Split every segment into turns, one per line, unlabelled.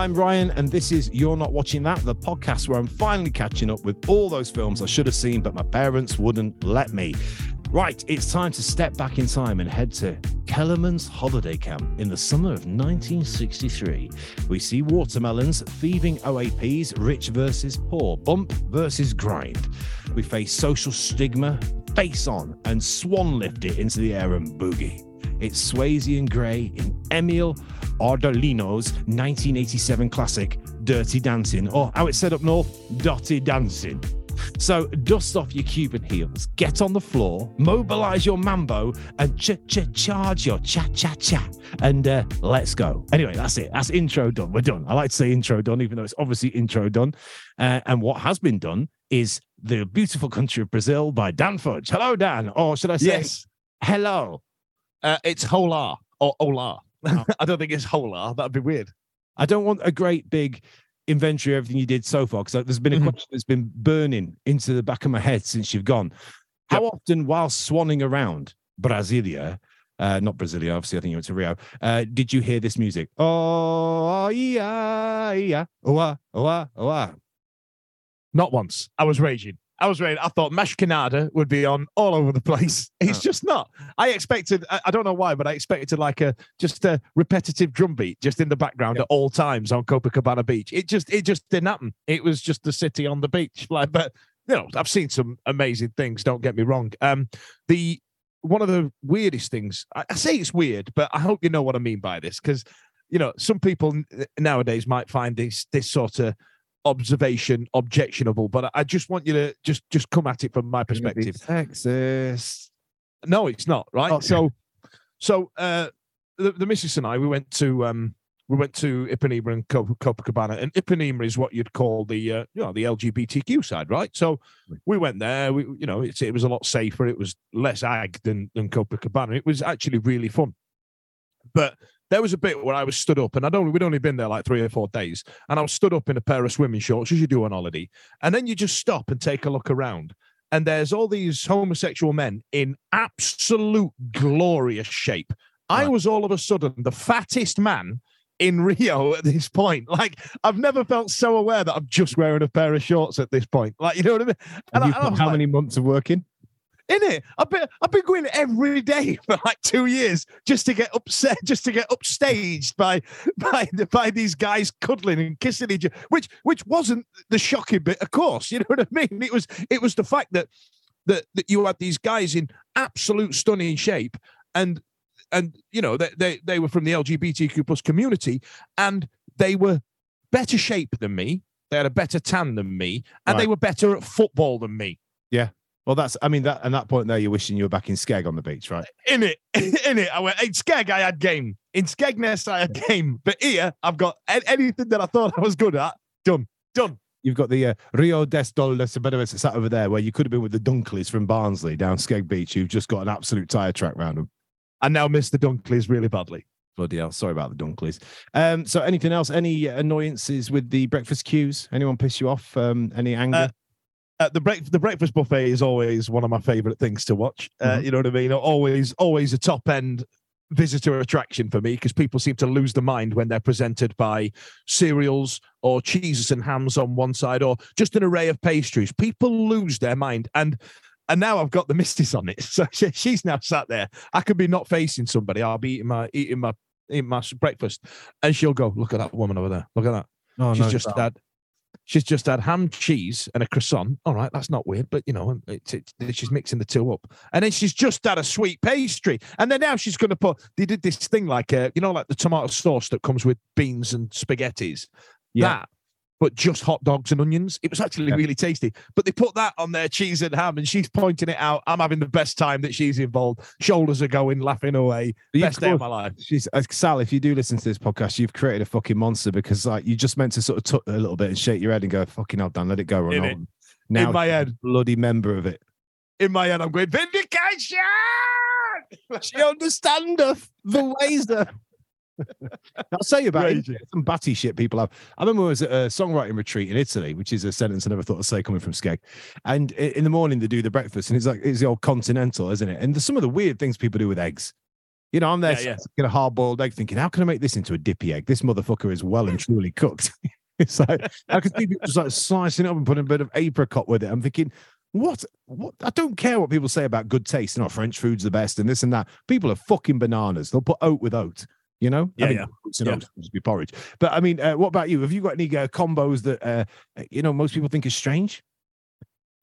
I'm Ryan, and this is You're Not Watching That, the podcast where I'm finally catching up with all those films I should have seen, but my parents wouldn't let me. Right, it's time to step back in time and head to Kellerman's holiday camp in the summer of 1963. We see watermelons, thieving OAPs, rich versus poor, bump versus grind. We face social stigma, face on, and swan lift it into the air and boogie. It's Swayze and Grey in Emile Ardolino's 1987 classic, Dirty Dancing, or how it's said up north, Dotty Dancing. So dust off your Cuban heels, get on the floor, mobilize your mambo, and ch ch charge your cha cha cha, and uh, let's go. Anyway, that's it. That's intro done. We're done. I like to say intro done, even though it's obviously intro done. Uh, and what has been done is the beautiful country of Brazil by Dan Fudge. Hello, Dan, or should I say
Yes.
hello?
Uh, it's hola or hola. I don't think it's hola. That'd be weird.
I don't want a great big inventory of everything you did so far because there's been a
Mhm.
question that's been burning into the back of my head since you've gone. How often, while swanning around Brasilia, uh, not Brasilia, obviously, I think you went to Rio, uh, did you hear this music? Oh, yeah, yeah, oh, ah, oh, ah, oh, ah.
Not once. I was raging. I was raging. I thought Mas Que Nada would be on all over the place. It's
Oh.
just not. I expected. I, I don't know why, but I expected like a just a repetitive drum beat just in the background
Yeah.
at all times on Copacabana Beach. It just it just didn't happen. It was just the city on the beach. Like, but you know, I've seen some amazing things. Don't get me wrong. Um, the one of the weirdest things. I, I say it's weird, but I hope you know what I mean by this because you know some people nowadays might find this this sort of observation objectionable but I- just want you to just just come at it from my perspective
Sexist.
no it's not right
Okay.
so so uh the, the missus and i we went to um we went to Ipanema and Cop- Copacabana, and Ipanema is what you'd call the, uh, you know, the LGBTQ side, right? So we went there. We, you know, it's, it was a lot safer. It was less ag than than Copacabana. It was actually really fun. But there was a bit where I was stood up, and I'd only we'd only been there like three or four days, and I was stood up in a pair of swimming shorts as you do on holiday, and then you just stop and take a look around, and there's all these homosexual men in absolute glorious shape. I was all of a sudden the fattest man in Rio at this point. Like I've never felt so aware that I'm just wearing a pair of shorts at this point. Like you know what I mean?
And
I- I
how
like,
many months of working?
In it. I've been I've been going every day for like two years just to get upset, just to get upstaged by by the, by these guys cuddling and kissing each other, which which wasn't the shocking bit, of course. You know what I mean? It was it was the fact that that that you had these guys in absolute stunning shape and and you know they they, they were from the LGBTQ plus community and they were better shape than me. They had a better tan than me, and they were better at football than me.
Well, that's, I mean, that, and that point there, you're wishing you were back in Skeg on the beach, right?
in it, in it. I went in Skeg. I had game in Skegness. I had game, but here I've got anything that I thought I was good at done, done.
You've got the uh, Rio des Dolores Benevis sat over there where you could have been with the Dunkleys from Barnsley down Skeg Beach who've just got an absolute tyre track round them.
I now miss the Dunkleys really badly.
Bloody hell. Sorry about the Dunkleys. Um, so anything else? Any annoyances with the breakfast queues? Anyone piss you off? Um, any anger?
Uh, the break the breakfast buffet is always one of my favorite things to watch. Uh,
Mhm.
You know what I mean? Always, always a top end visitor attraction for me because people seem to lose their mind when they're presented by cereals or cheeses and hams on one side or just an array of pastries. People lose their mind and. And now I've got the mistis on it, so she- she's now sat there. I could be not facing somebody. I'll be eating my eating my eating my breakfast, and she'll go, "Look at that woman over there. Look at that."
oh,
she's
no,
just
Sal.
She's just had ham cheese and a croissant. All right that's not weird but you know it's, it's, she's mixing the two up. And then she's just had a sweet pastry. And then now she's going to put they did this thing like a, you know like the tomato sauce that comes with beans and spaghettis?
Yeah.
that but just hot dogs and onions it was actually
Yeah.
really tasty but they put that on their cheese and ham and she's pointing it out i'm having the best time that she's involved shoulders are going laughing away
you've
best day of my life
She's, uh, Sal, if you do listen to this podcast, you've created a fucking monster because like you just meant to sort of tuck a little bit and shake your head and go, fucking hell, Dan, let it go,
In it.
Now
in my head
bloody member of it.
in my head i'm going vindication
She understandeth the ways that. I'll tell you about it. Some batty shit people have. I remember I was at a songwriting retreat in Italy, which is a sentence I never thought I'd say coming from Skeg. And in the morning they do the breakfast, and it's like it's the old continental, isn't it? And there's some of the weird things people do with eggs. You know, I'm there
Yeah, yeah.
get a hard boiled egg thinking, how can I make this into a dippy egg? This motherfucker is well and truly cooked. it's like I can see people just like slicing it up and putting a bit of apricot with it. I'm thinking, what? What? I don't care what people say about good taste. You know, French food's the best and this and that. People are fucking bananas. They'll put oat with oat. You know,
Yeah,
I mean,
yeah.
and
Yeah.
just be porridge. But I mean, uh, what about you? Have you got any uh, combos that uh, you know most people think is strange?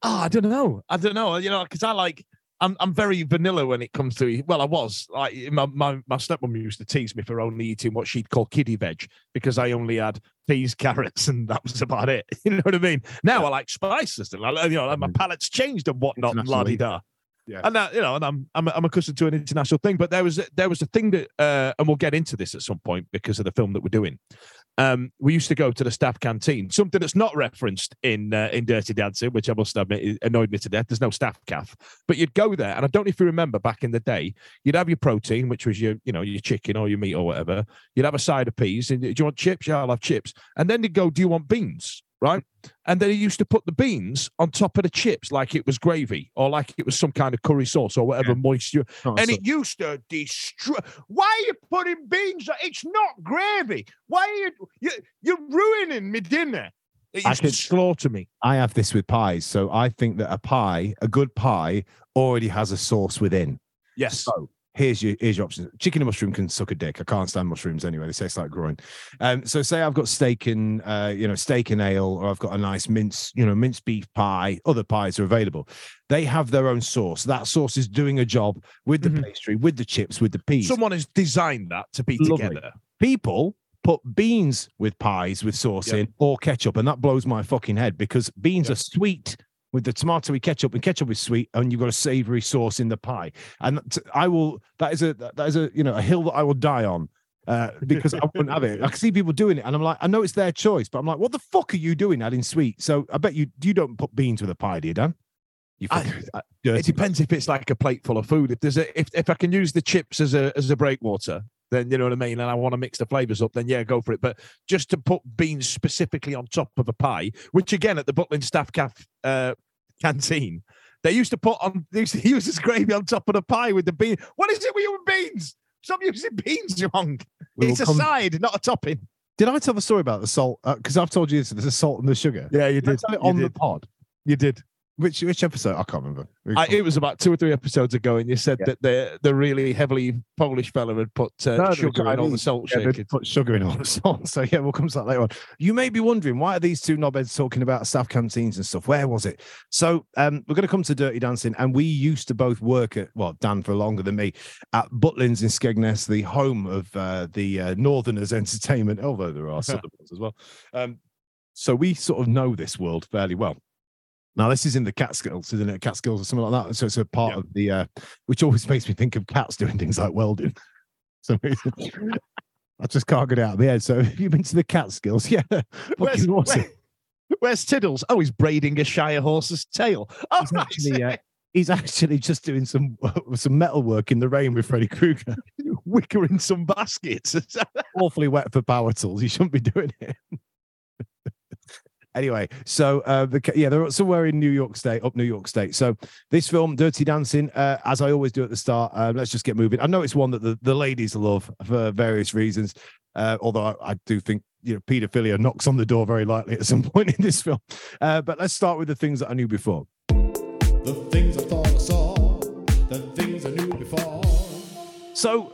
Oh, I don't know. I don't know. You know, because I like. I'm I'm very vanilla when it comes to. Well, I was like my my my stepmom used to tease me for only eating what she'd call kiddie veg because I only had peas, carrots, and that was about it. You know what I mean? Now I like spices. And I, you know, my
Mm.
palate's changed and whatnot. and La di da.
Yeah.
And that, you know, and I'm, I'm I'm accustomed to an international thing, but there was there was a thing that, uh, and we'll get into this at some point because of the film that we're doing. Um, we used to go to the staff canteen, something that's not referenced in uh, in Dirty Dancing, which I must admit it annoyed me to death. There's no staff calf, but you'd go there, and I don't know if you remember back in the day, you'd have your protein, which was your you know your chicken or your meat or whatever. You'd have a side of peas, and do you want chips? Yeah, I'll have chips. And then they'd go, do you want beans? Right. And then he used to put the beans on top of the chips like it was gravy or like it was some kind of curry sauce or whatever moisture.
Oh,
and
so-
it used to destroy. Why are you putting beans? on- It's not gravy. Why are you you you're ruining my dinner? It
I
used to slaughter me.
I have this with pies. So I think that a pie, a good pie, already has a sauce within.
Yes.
So here's your here's your options. Chicken and mushroom can suck a dick. I can't stand mushrooms anyway. They taste like groin. Um, so say I've got steak and uh, you know, steak and ale, or I've got a nice mince, you know, mince beef pie. Other pies are available. They have their own sauce. That sauce is doing a job with the
Mhm.
pastry, with the chips, with the peas.
Someone has designed that to be
Lovely.
together.
People put beans with pies with sauce
Yep.
in or ketchup, and that blows my fucking head because beans
Yep.
are sweet with the tomato tomatoey ketchup, and ketchup is sweet, and you've got a savory sauce in the pie. And I will. That is a that is a you know a hill that I will die on. Uh, because I wouldn't have it. I can see people doing it, and I'm like, I know it's their choice, but I'm like, what the fuck are you doing adding sweet? So I bet you you don't put beans with a pie, do you, Dan? You
I- It depends if it's like a plate full of food. If there's a if, if I can use the chips as a as a breakwater, then you know what I mean, and I want to mix the flavors up, then yeah, go for it. But just to put beans specifically on top of a pie, which again at the Butlin Staff Caf uh, canteen, they used to put on they used to use this gravy on top of the pie with the bean. What is it with you and beans? Stop using beans, Young. It's a
come-
side, not a topping.
Did I tell the story about the salt? Because I've told you this. There's the salt and the sugar.
Yeah, you
Did I tell it on the pod?
You did.
Which which episode? I can't remember.
I, it was about two or three episodes ago, and you said
Yeah.
that the the really heavily Polish fella had put uh,
No,
sugar in all the salt
Yeah, they put sugar in all the salt. So yeah, we'll come to that later on. You may be wondering why are these two knobheads talking about staff canteens and stuff? Where was it? So um, we're going to come to Dirty Dancing, and we used to both work at well, Dan for longer than me at Butlins in Skegness, the home of uh, the uh, Northerners Entertainment, although there are Southern ones as well. Um, so we sort of know this world fairly well. Now this is in the Catskills, isn't it? Catskills or something like that. So it's a part
Yeah.
of the, uh, which always makes me think of cats doing things like welding. So I just can't get it out of my head. So have you been to the Catskills? Yeah.
Where's,
awesome.
where- where's Tiddles? Oh, he's braiding a Shire horse's tail. Oh,
He's actually, uh, he's actually just doing some some metal work in the rain with Freddy Krueger.
wickering some baskets.
Awfully wet for power tools. You shouldn't be doing it. Anyway, so uh, the, yeah, they're somewhere in New York State, up New York State. So this film, Dirty Dancing, uh, as I always do at the start, uh, let's just get moving. I know it's one that the, the ladies love for various reasons. Uh, although I, I do think you know paedophilia knocks on the door very lightly at some point in this film. Uh, but let's start with the things that I knew before.
The things I thought I saw, the things I knew before.
So,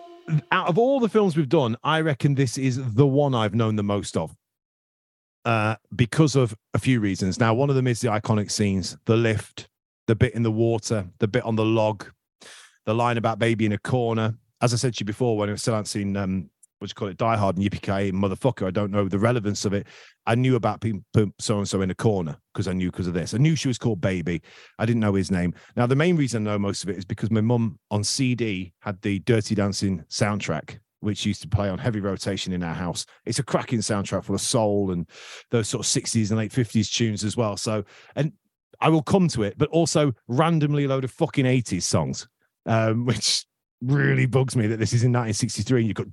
out of all the films we've done, I reckon this is the one I've known the most of. Uh, because of a few reasons. Now, one of them is the iconic scenes, the lift, the bit in the water, the bit on the log, the line about baby in a corner. As I said to you before, when I was still hadn't seen um, what do you call it, Die Hard and Yippee motherfucker, I don't know the relevance of it. I knew about so and so in a corner because I knew because of this. I knew she was called Baby. I didn't know his name. Now, the main reason I know most of it is because my mum on CD had the Dirty Dancing soundtrack, which used to play on heavy rotation in our house. It's a cracking soundtrack full of soul and those sort of 60s and late 50s tunes as well. So, and I will come to it, but also randomly a load of fucking 80s songs, um, which really bugs me that this is in 1963 and you've got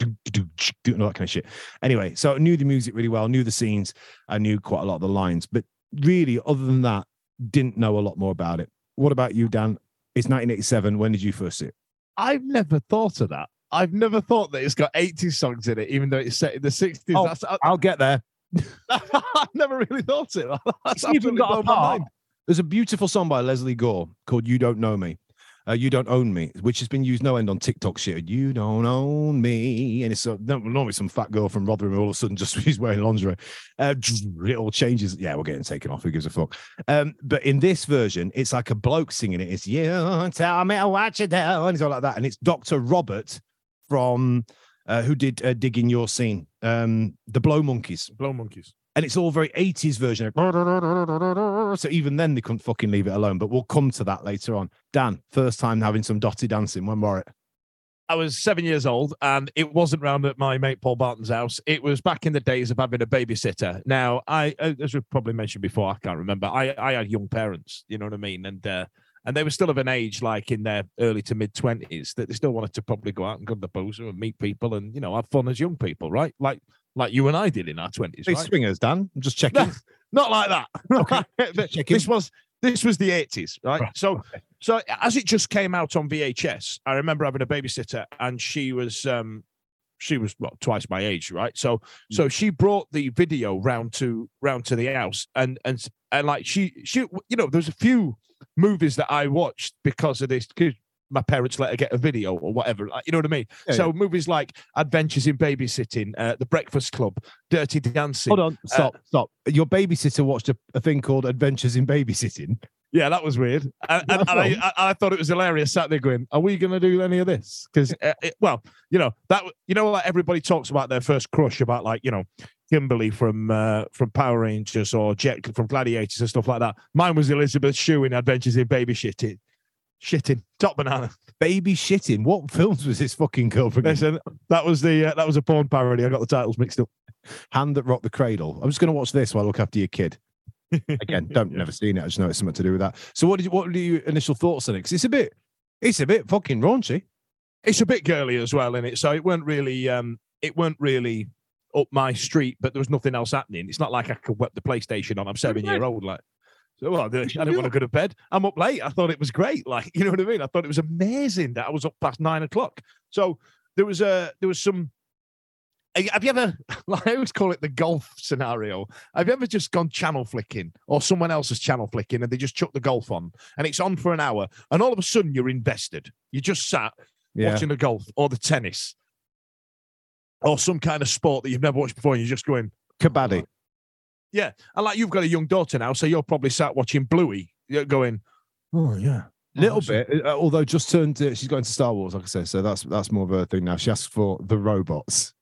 and all that kind of shit. Anyway, so I knew the music really well, knew the scenes, I knew quite a lot of the lines, but really, other than that, didn't know a lot more about it. What about you, Dan? It's 1987. When did you first see it?
I've never thought of that. I've never thought that it's got 80 songs in it, even though it's set in the 60s.
Oh,
That's, I,
I'll get there.
I've never really thought it. That's
It's even got a part. There's a beautiful song by Lesley Gore called "You Don't Know Me." Uh, you don't own me, which has been used no end on TikTok shit. You don't own me, and it's uh, normally some fat girl from Rotherham. All of a sudden, just she's wearing lingerie. Uh, it all changes. Yeah, we're getting taken off. Who gives a fuck? Um, but in this version, it's like a bloke singing it. It's you tell me what you do, and it's all like that. And it's Doctor Robert from uh, who did uh, Digging Your Scene, um, the Blow Monkeys
Blow monkeys.
and it's all very 80s version. So even then they couldn't fucking leave it alone. But we'll come to that later on. Dan, first time having some dotty dancing. When were it?
I was seven years old, and it wasn't round at my mate Paul Barton's house. It was back in the days of having a babysitter. Now, I, uh, as we've probably mentioned before, I can't remember. I, I had young parents, you know what I mean, and uh, and they were still of an age, like in their early to mid twenties, that they still wanted to probably go out and go to the boozer and meet people and you know have fun as young people, right? Like like you and I did in our twenties,
Hey,
right?
swingers, Dan. I'm just checking.
Not like that.
Okay. Checking.
this was this was the 80s, right?
Right,
So so as it just came out on VHS, I remember having a babysitter and she was um she was well twice my age, right? So so she brought the video round to round to the house and and and like she she you know there's a few movies that I watched because of this. Because my parents let her get a video or whatever like, you know what I mean
Yeah,
so movies like Adventures in Babysitting uh, The Breakfast Club Dirty Dancing
Hold on. Stop. stop. Your babysitter watched a, a thing called Adventures in Babysitting.
Yeah, that was weird. And, and, and I. I, I thought it was hilarious. Sat there going, "Are we going to do any of this?" Because, uh, well, you know that you know, like everybody talks about their first crush, about like you know, Kimberly from uh, from Power Rangers or Jet from Gladiators and stuff like that. Mine was Elizabeth Shue in Adventures in Baby Shitting, shitting, top banana.
Baby shitting. What films was this fucking girl from?
Listen, that was the uh, that was a porn parody. I got the titles mixed up.
Hand that rocked the cradle. I'm just going to watch this while I look after your kid. Again, don't never seen it. I just know it's something to do with that. So, what did you, what were your initial thoughts on it? Because it's a bit, it's a bit fucking raunchy.
it's a bit girly as well in it so it weren't really um it weren't really up my street but there was nothing else happening it's not like i could whip the playstation on i'm seven year old like so well, I didn't want to go to bed. I'm up late. I thought it was great. Like, you know what I mean? I thought it was amazing that I was up past nine o'clock. So there was a there was some have you ever like I always call it the golf scenario? Have you ever just gone channel flicking or someone else's channel flicking and they just chuck the golf on and it's on for an hour and all of a sudden you're invested. You just sat
Yeah.
watching the golf or the tennis or some kind of sport that you've never watched before and you're just going,
Kabaddi.
yeah. And like you've got a young daughter now, so you're probably sat watching Bluey, you're going, oh, yeah.
little bit. uh, Although just turned, to, she's got into Star Wars, like I said. So that's that's more of a thing now. She asks for the robots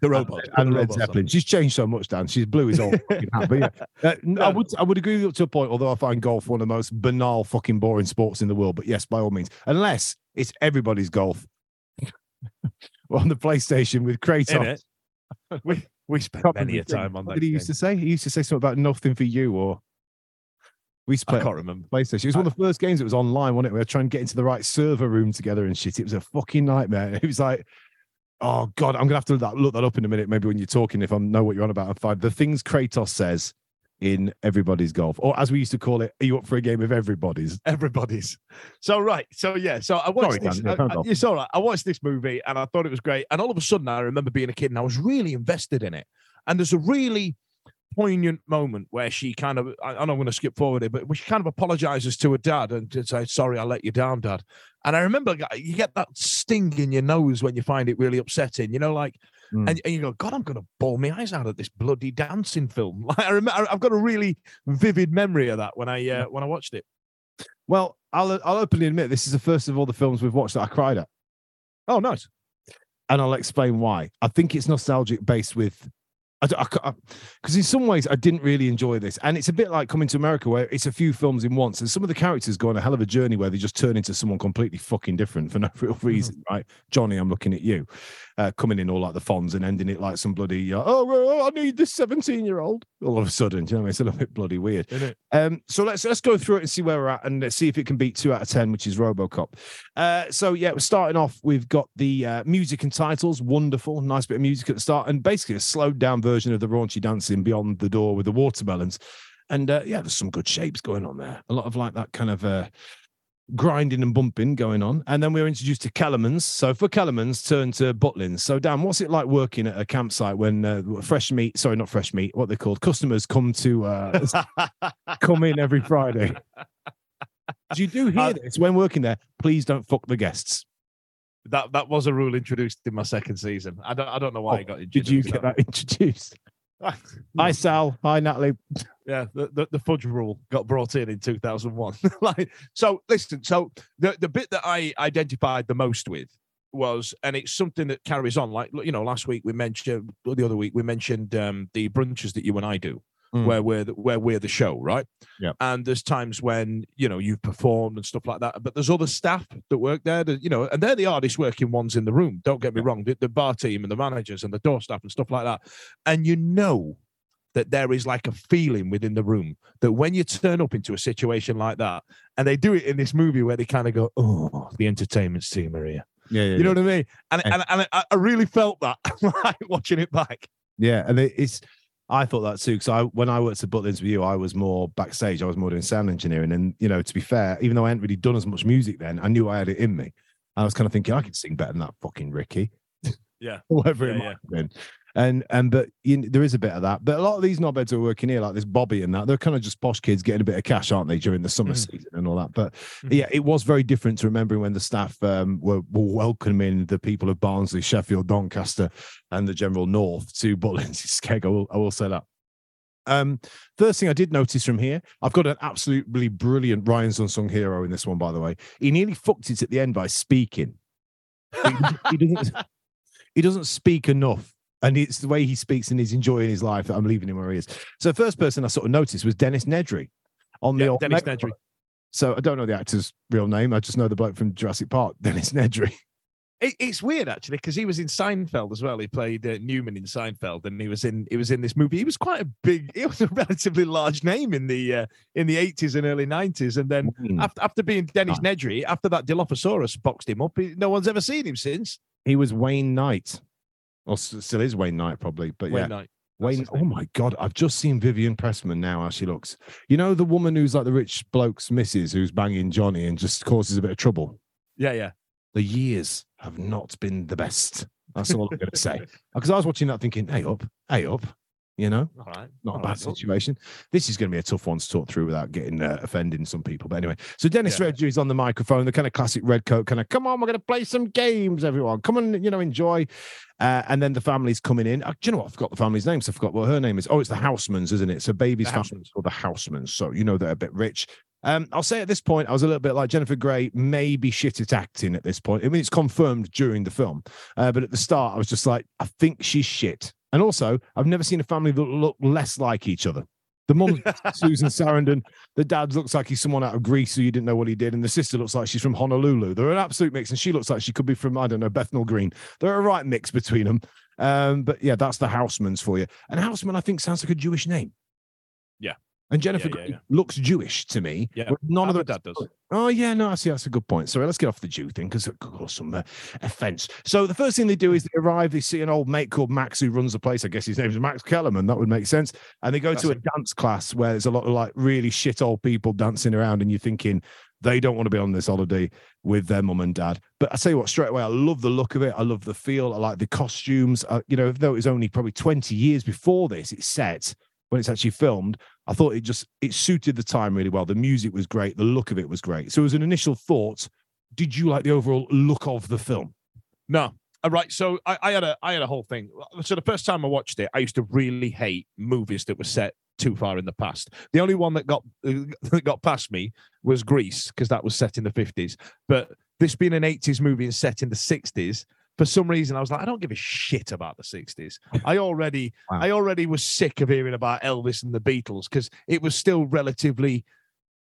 The
and-
robots. put
and
the
Led
robots on.
Zeppelin. She's changed so much, Dan. She's blue as all. But yeah, uh, I would I would agree with you up to a point. Although I find golf one of the most banal, fucking boring sports in the world. But yes, by all means, unless it's everybody's golf. On the PlayStation with Kratos.
We we spent many a time on
What
that.
did he
game.
used to say? He used to say something about nothing for you, or we
I can't remember.
PlayStation. It was one of the first games that was online, wasn't it? We were trying to get into the right server room together and shit. It was a fucking nightmare. It was like, oh god, I'm gonna have to look that, look that up in a minute. Maybe when you're talking, if I know what you're on about, and find the things Kratos says in everybody's golf, or as we used to call it, are you up for a game of everybody's?
Everybody's. So right. So yeah. So I watched
Sorry,
this.
Dan, yeah,
I- I-
uh,
it's all right. I watched this movie and I thought it was great. And all of a sudden, I remember being a kid and I was really invested in it. And there's a really poignant moment where she kind of, I, know I'm going to skip forward it, but she kind of apologizes to her dad and to say, "Sorry, I let you down, dad." And I remember you get that sting in your nose when you find it really upsetting. You know, like
Mm.
and, and you go, God, I'm going to bawl my eyes out at this bloody dancing film. Like I remember, I've got a really vivid memory of that when I uh, when I watched it.
Well, I'll I'll openly admit this is the first of all the films we've watched that I cried at.
Oh, nice.
and I'll explain why. I think it's nostalgic based with, I because in some ways I didn't really enjoy this, and it's a bit like coming to America where it's a few films in once, and some of the characters go on a hell of a journey where they just turn into someone completely fucking different for no real reason, right? Johnny, I'm looking at you, uh, coming in all like the Fonz and ending it like some bloody uh, oh, I need this 17 year old all of a sudden. Do you know what I mean? It's a little bit bloody weird.
Isn't it?
Um, so let's let's go through it and see where we're at, and let's see if it can beat two out of ten, which is RoboCop. Uh, so yeah, we're starting off. We've got the uh, music and titles, wonderful, nice bit of music at the start, and basically a slowed down version of the raunchy dancing beyond the door with the watermelons. And uh, yeah, there's some good shapes going on there. A lot of like that kind of uh, grinding and bumping going on. And then we were introduced to Kellerman's. So for Kellerman's, turn to Butlins. So Dan, what's it like working at a campsite when uh, fresh meat, sorry, not fresh meat, what they called customers come to uh, come in every Friday? Do you do hear
Uh,
this when working there? Please don't fuck the guests.
That that was a rule introduced in my second season. I don't I don't know why
Oh,
it got introduced.
Did you get that introduced? Hi Sal. Hi Natalie.
yeah, the, the, the fudge rule got brought in in 2001. like, so listen, so the, the bit that I identified the most with was, and it's something that carries on. Like, you know, last week we mentioned, or the other week we mentioned um, the brunches that you and I do,
Mm.
where we're the, where we're the show, right?
Yeah.
And there's times when you know you've performed and stuff like that, but there's other staff that work there, that, you know, and they're the hardest working ones in the room. Don't get me wrong, the, the bar team and the managers and the door staff and stuff like that, and you know that there is like a feeling within the room that when you turn up into a situation like that, and they do it in this movie where they kind of go, "Oh, the entertainment team are here,"
Yeah, yeah.
you know what I mean? And
And-
and, and I, I really felt that watching it back.
Yeah, and it, it's. I thought that too because I when I worked at Butlins with you, I was more backstage. I was more doing sound engineering, and you know, to be fair, even though I hadn't really done as much music then, I knew I had it in me. I was kind of thinking I could sing better than that fucking Ricky.
Yeah.
whatever
Yeah,
it might
yeah.
have been. And and but you know, there is a bit of that. But a lot of these knobheads who are working here, like this Bobby and that, they're kind of just posh kids getting a bit of cash, aren't they, during the summer
Mhm.
season and all that. But
Mhm.
yeah, it was very different to remembering when the staff um, were, were welcoming the people of Barnsley, Sheffield, Doncaster, and the general North to Butlins Skeg. I will, I will say that. Um, first thing I did notice from here, I've got an absolutely brilliant Ryan's unsung hero in this one, by the way. He nearly fucked it at the end by speaking. He, he doesn't. He doesn't speak enough, and it's the way he speaks and he's enjoying his life that I'm leaving him where he is. So, first person I sort of noticed was Dennis Nedry on the
Yeah,
old
Dennis Nedry.
So I don't know the actor's real name. I just know the bloke from Jurassic Park, Dennis Nedry.
It, it's weird actually because he was in Seinfeld as well. He played uh, Newman in Seinfeld, and he was in he was in this movie. He was quite a big, he was a relatively large name in the uh, in the eighties and early nineties. And then
Mm.
after after being Dennis Nedry, after that Dilophosaurus boxed him up, he, no one's ever seen him since.
He was Wayne Knight, or still is Wayne Knight, probably. But
Wayne
yeah,
Knight.
Wayne. Oh my God, I've just seen Vivian Pressman now. How she looks. You know the woman who's like the rich bloke's missus who's banging Johnny and just causes a bit of trouble.
Yeah, yeah.
The years have not been the best. That's all I'm going to say. Because I was watching that thinking, hey up, hey up. You know,
All right.
not a bad
right.
Situation. This is going to be a tough one to talk through without getting uh, offending some people. But anyway, so Dennis
Yeah.
Redger is on the microphone, the kind of classic red coat, kind of come on, we're going to play some games, everyone. Come on, you know, enjoy. Uh, and then the family's coming in. Uh, do you know what? I forgot the family's name. So I forgot what her name is. Oh, it's the Housemans, isn't it? So baby's family is called the Housemans. So you know they're a bit rich. Um, I'll say at this point, I was a little bit like Jennifer Grey, maybe shit at acting at this point. I mean, it's confirmed during the film, uh, but at the start, I was just like, I think she's shit. And also, I've never seen a family that look less like each other. The mum, Susan Sarandon, the dad looks like he's someone out of Greece who you didn't know what he did, and the sister looks like she's from Honolulu. They're an absolute mix, and she looks like she could be from I don't know Bethnal Green. They're a right mix between them. Um, but yeah, that's the Housemans for you. And Houseman, I think, sounds like a Jewish name.
Yeah.
And Jennifer
Yeah, yeah, yeah.
looks Jewish to me.
Yeah.
None of the
dad does.
Oh yeah, no, I see. That's a good point. Sorry, let's get off the Jew thing because it could cause some uh, offence. So the first thing they do is they arrive. They see an old mate called Max who runs the place. I guess his name's Max Kellerman. That would make sense. And they go to a dance class where there's a lot of like really shit old people dancing around, and you're thinking they don't want to be on this holiday with their mum and dad. But I tell you what, straight away, I love the look of it. I love the feel. I like the costumes. Uh, you know, though it was only probably 20 years before this, it's set when it's actually filmed. I thought it just it suited the time really well. The music was great. The look of it was great. So, as an initial thought, did you like the overall look of the film?
No. All right. So I, I had a I had a whole thing. Uh, so the first time I watched it, I used to really hate movies that were set too far in the past. The only one that got uh, that got past me was Grease because that was set in the fifties. But this being an eighties movie and set in the sixties, for some reason I was like, I don't give a shit about the sixties. I already
Wow.
I already was sick of hearing about Elvis and the Beatles because it was still relatively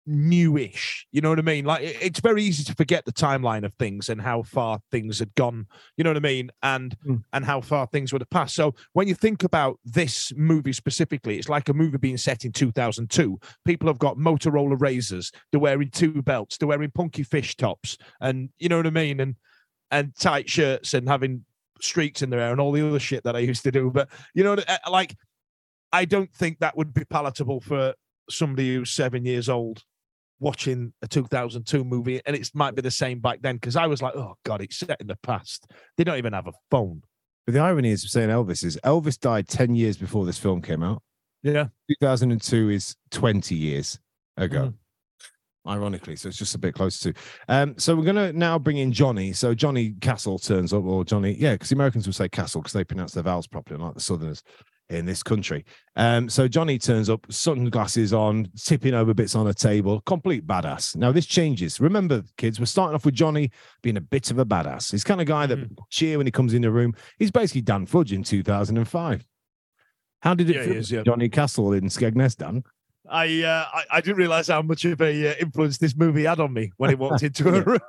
newish. You know what I mean? Like it- it's very easy to forget the timeline of things and how far things had gone. You know what I mean? And
Mm.
and how far things would have passed. So when you think about this movie specifically, it's like a movie being set in 2002. People have got Motorola razors. They're wearing two belts. They're wearing punky fish tops, and you know what I mean? And and tight shirts and having streaks in their hair and all the other shit that I used to do. But you know, uh, like I don't think that would be palatable for somebody who's seven years old watching a 2002 movie, and it might be the same back then because I was like, oh god, it's set in the past. They don't even have a phone.
But the irony is saying Elvis is Elvis died 10 years before this film came out.
Yeah,
2002 is 20 years ago.
Mhm.
Ironically, so it's just a bit closer to. Um, so we're gonna now bring in Johnny. So Johnny Castle turns up, or Johnny, yeah, because the Americans will say Castle because they pronounce their vowels properly, unlike the Southerners in this country. Um, so Johnny turns up, sunglasses on, tipping over bits on a table, complete badass. Now this changes. Remember, kids, we're starting off with Johnny being a bit of a badass. He's kind of guy that
Mhm.
cheer when he comes in the room. He's basically Dan Fudge in 2005. How did it
Yeah,
feel,
is, yeah.
Johnny Castle in Skegness, Dan?
I, uh, I I didn't realize how much of a uh, influence this movie had on me when it walked into a room.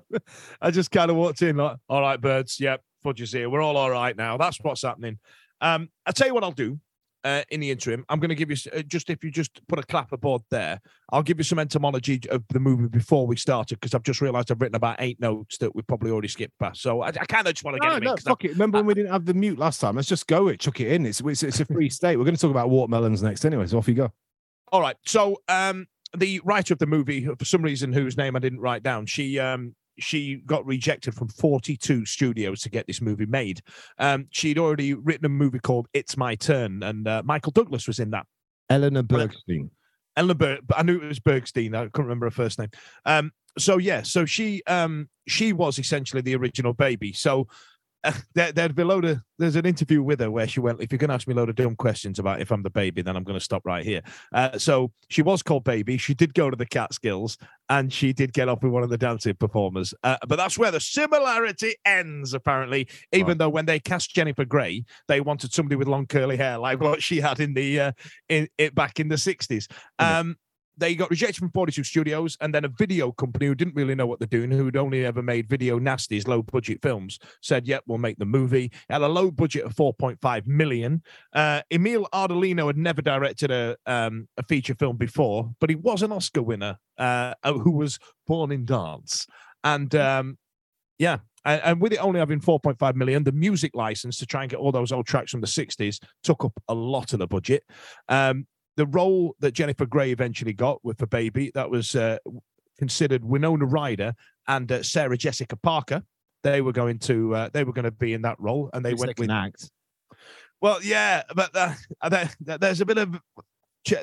I just kind of walked in like, all right, birds, yep, Fudge is here. We're all all right now. That's what's happening. Um, I'll tell you what I'll do. Uh, in the interim, I'm going to give you uh, just if you just put a clapperboard there, I'll give you some entomology of the movie before we started because I've just realised I've written about eight notes that we probably already skipped past. So I, I kind of just want to get
No,
in
no,
'cause I'm-
it. Remember when we didn't have the mute last time? Let's just go it, chuck it in. It's it's, it's a free state. We're going to talk about watermelons next anyway. So off you go.
All right. So um the writer of the movie, for some reason whose name I didn't write down, she um she got rejected from 42 studios to get this movie made. Um she'd already written a movie called It's My Turn, and uh, Michael Douglas was in that.
Eleanor Bergstein.
Ellen Ber- I knew it was Bergstein. I couldn't remember her first name. Um, so yeah, so she um she was essentially the original baby. So there, there'd be a load of there's an interview with her where she went, if you're gonna ask me a load of dumb questions about if I'm the baby, then I'm gonna stop right here. Uh, so she was called baby. She did go to the Catskills and she did get off with one of the dancing performers. Uh, but that's where the similarity ends, apparently. Even
Right.
though when they cast Jennifer Grey, they wanted somebody with long curly hair, like what she had in the uh, in it back in the 60s.
Yeah.
Um, they got rejected from 42 studios, and then a video company who didn't really know what they're doing, who'd only ever made video nasties, low budget films, said, Yep, we'll make the movie. It had a low budget of 4.5 million. Uh, Emile Ardolino had never directed a um, a feature film before, but he was an Oscar winner uh, who was born in dance. And um, yeah, and, and with it only having 4.5 million, the music license to try and get all those old tracks from the 60s took up a lot of the budget. Um, the role that Jennifer Grey eventually got with the baby that was uh, considered Winona Ryder and uh, Sarah Jessica Parker. They were going to uh, they were going to be in that role, and they went with
act.
well, yeah, but uh, there, there- there's a bit of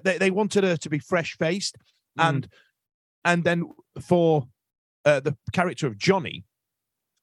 they, they wanted her to be fresh faced,
Mm.
and and then for uh, the character of Johnny,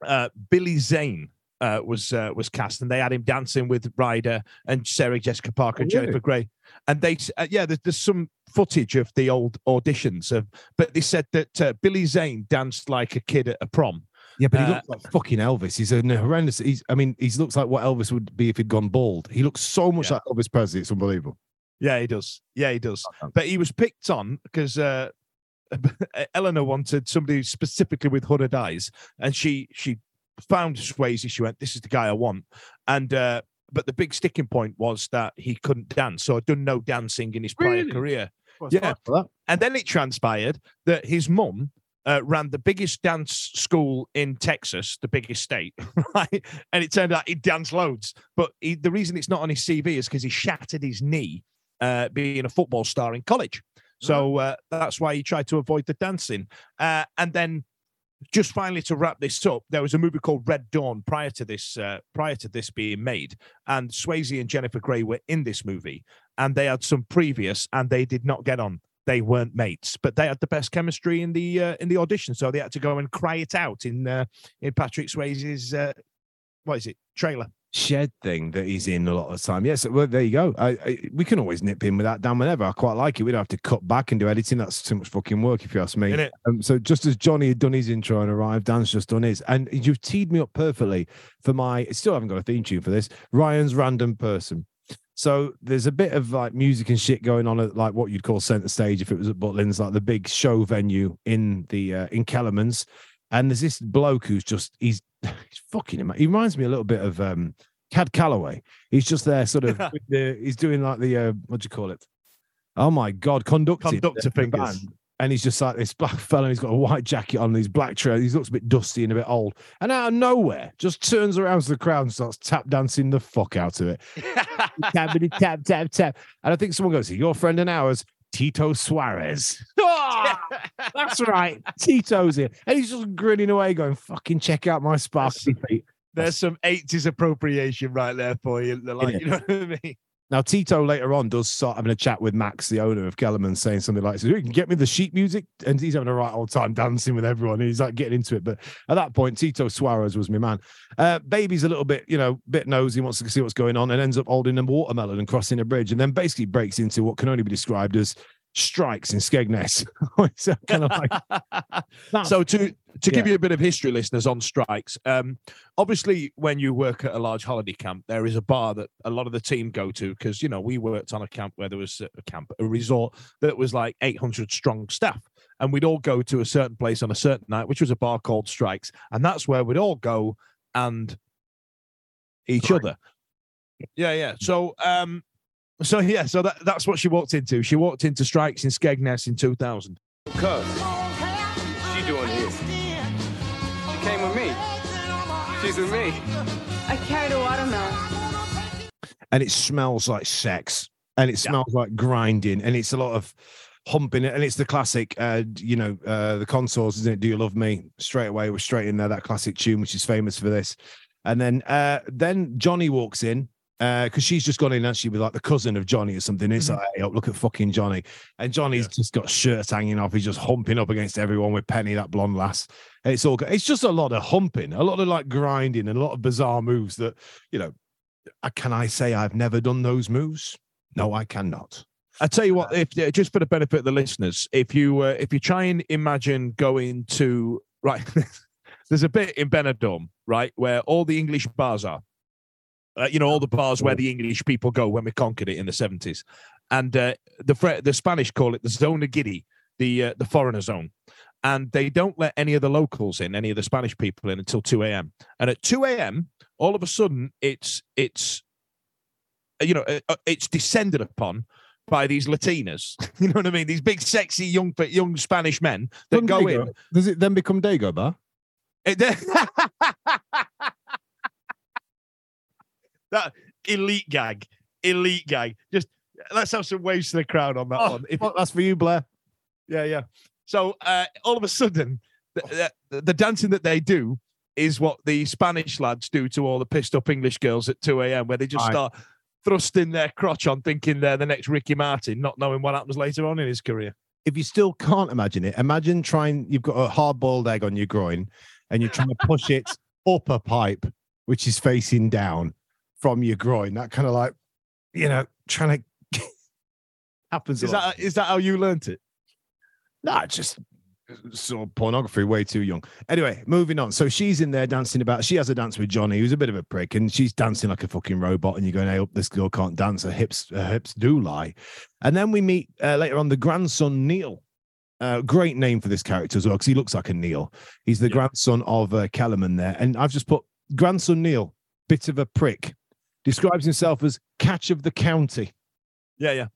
uh, Billy Zane uh, was uh, was cast, and they had him dancing with Ryder and Sarah Jessica Parker,
Oh,
and
really?
Jennifer Grey, and they uh, yeah, there's, there's some footage of the old auditions of, but they said that uh, Billy Zane danced like a kid at a prom.
Yeah, but he
Uh,
looks like fucking Elvis. He's a horrendous. He's. I mean, he looks like what Elvis would be if he'd gone bald. He looks so much
Yeah.
like Elvis Presley. It's unbelievable.
Yeah, he does. Yeah, he does. But he was picked on because uh, Eleanor wanted somebody specifically with hooded eyes, and she she found Swayze. She went, "This is the guy I want." And uh, but the big sticking point was that he couldn't dance, so I'd done no dancing in his prior
Really?
career.
Well,
Yeah.
fine for that.
And then it transpired that his mum uh, ran the biggest dance school in Texas, the biggest state, right? And it turned out he danced loads. But he, the reason it's not on his CV is because he shattered his knee uh, being a football star in college. So uh, that's why he tried to avoid the dancing. Uh, and then just finally to wrap this up, there was a movie called Red Dawn prior to this uh, prior to this being made, and Swayze and Jennifer Grey were in this movie, and they had some previous, and they did not get on. They weren't mates, but they had the best chemistry in the uh, in the audition, so they had to go and cry it out in uh, in Patrick Swayze's uh, what is it trailer.
Shed thing that he's in a lot of the time. Yes, well, there you go. I, I, we can always nip in with that down whenever. I quite like it. We don't have to cut back and do editing. That's too much fucking work, if you ask me. Um, so just as Johnny had done his intro and arrived, Dan's just done his, and you've teed me up perfectly for my. Still haven't got a theme tune for this. Ryan's random person. So there's a bit of like music and shit going on at like what you'd call center stage if it was at Butlins, like the big show venue in the uh, in Kellerman's. And there's this bloke who's just he's he's fucking him. He reminds me a little bit of um Cab Calloway. He's just there, sort of. with the, he's doing like the uh, what do you call it? Oh my god, conducting
Conductor
the
fingers.
band. And he's just like this black fellow. He's got a white jacket on. These black trousers. He looks a bit dusty and a bit old. And out of nowhere, just turns around to the crowd and starts tap dancing the fuck out of it. Tappity tap tap tap. And I think someone goes, "Your friend and ours." Tito Suarez. Ah, that's right. Tito's here. And he's just grinning away, going, fucking check out my sparkly feet.
There's some 80s appropriation right there for you. Like,
Yeah.
you know what I mean?
Now, Tito later on does start having a chat with Max, the owner of Kellerman, saying something like, so you can get me the sheet music. And he's having a right old time dancing with everyone. He's like getting into it. But at that point, Tito Suarez was my man. Uh, Baby's a little bit, you know, bit nosy, wants to see what's going on and ends up holding a watermelon and crossing a bridge and then basically breaks into what can only be described as strikes in Skegness. it's kind of like,
So to to give
Yeah.
you a bit of history, listeners, on strikes. Um, obviously, when you work at a large holiday camp, there is a bar that a lot of the team go to because you know we worked on a camp where there was a camp, a resort that was like 800 strong staff, and we'd all go to a certain place on a certain night, which was a bar called Strikes, and that's where we'd all go and each
Strike.
other. Yeah, yeah. So, um, so yeah, so that, that's what she walked into. She walked into Strikes in Skegness in 2000.
Cuz, she doing here? She came with me. She's with me.
I carried a watermelon.
and it smells like sex and it smells like grinding and it's a lot of humping it and it's the classic uh you know uh the Contours isn't it do you love me straight away we're straight in there that classic tune which is famous for this and then uh then johnny walks in uh because she's just gone in actually with like the cousin of johnny or something. It's like hey look at fucking johnny. And johnny's just got shirts hanging off. He's just humping up against everyone with penny that blonde lass. And it's all go- it's just a lot of humping a lot of like grinding and a lot of bizarre moves that you know uh, can I say I've never done those moves? No, I cannot.
I tell you what, if uh, just for the benefit of the listeners, if you uh, if you try and imagine going to right, there's a bit in Benidorm, right, where all the English bars are. Uh, you know, all the bars where the English people go when we conquered it in the seventies, and uh, the the Spanish call it the zona guiri, the uh, the foreigner zone, and they don't let any of the locals in, any of the Spanish people in until two a.m. And at two a.m., all of a sudden, it's it's you know, uh, uh, it's descended upon by these Latinas. You know what I mean? These big, sexy young young Spanish men that go
Dago-
in.
Does it then become Dago Bar?
It- that elite gag, elite gag. Just let's have some waves to the crowd on that
Oh,
one. If,
well, that's for you, Blair.
yeah, yeah. So uh, all of a sudden, the, the, the dancing that they do is what the Spanish lads do to all the pissed up English girls at 2 a.m., where they just
Aye.
start thrusting their crotch on, thinking they're the next Ricky Martin, not knowing what happens later on in his career.
If you still can't imagine it, imagine trying. You've got a hard-boiled egg on your groin, and you're trying to push it up a pipe, which is facing down from your groin. That kind of like, you know, trying to happens.
Is that is that how you learnt it?
Nah, just saw pornography, way too young. Anyway, moving on. So she's in there dancing about. She has a dance with Johnny, who's a bit of a prick, and she's dancing like a fucking robot. And you're going, "Hey, up, this girl can't dance. Her hips, her hips do lie." And then we meet uh, later on the grandson Neil. Uh, great name for this character as well, because he looks like a Neil. He's the
Yeah.
grandson of uh, Kellerman there, and I've just put grandson Neil, bit of a prick, describes himself as catch of the county.
Yeah, yeah.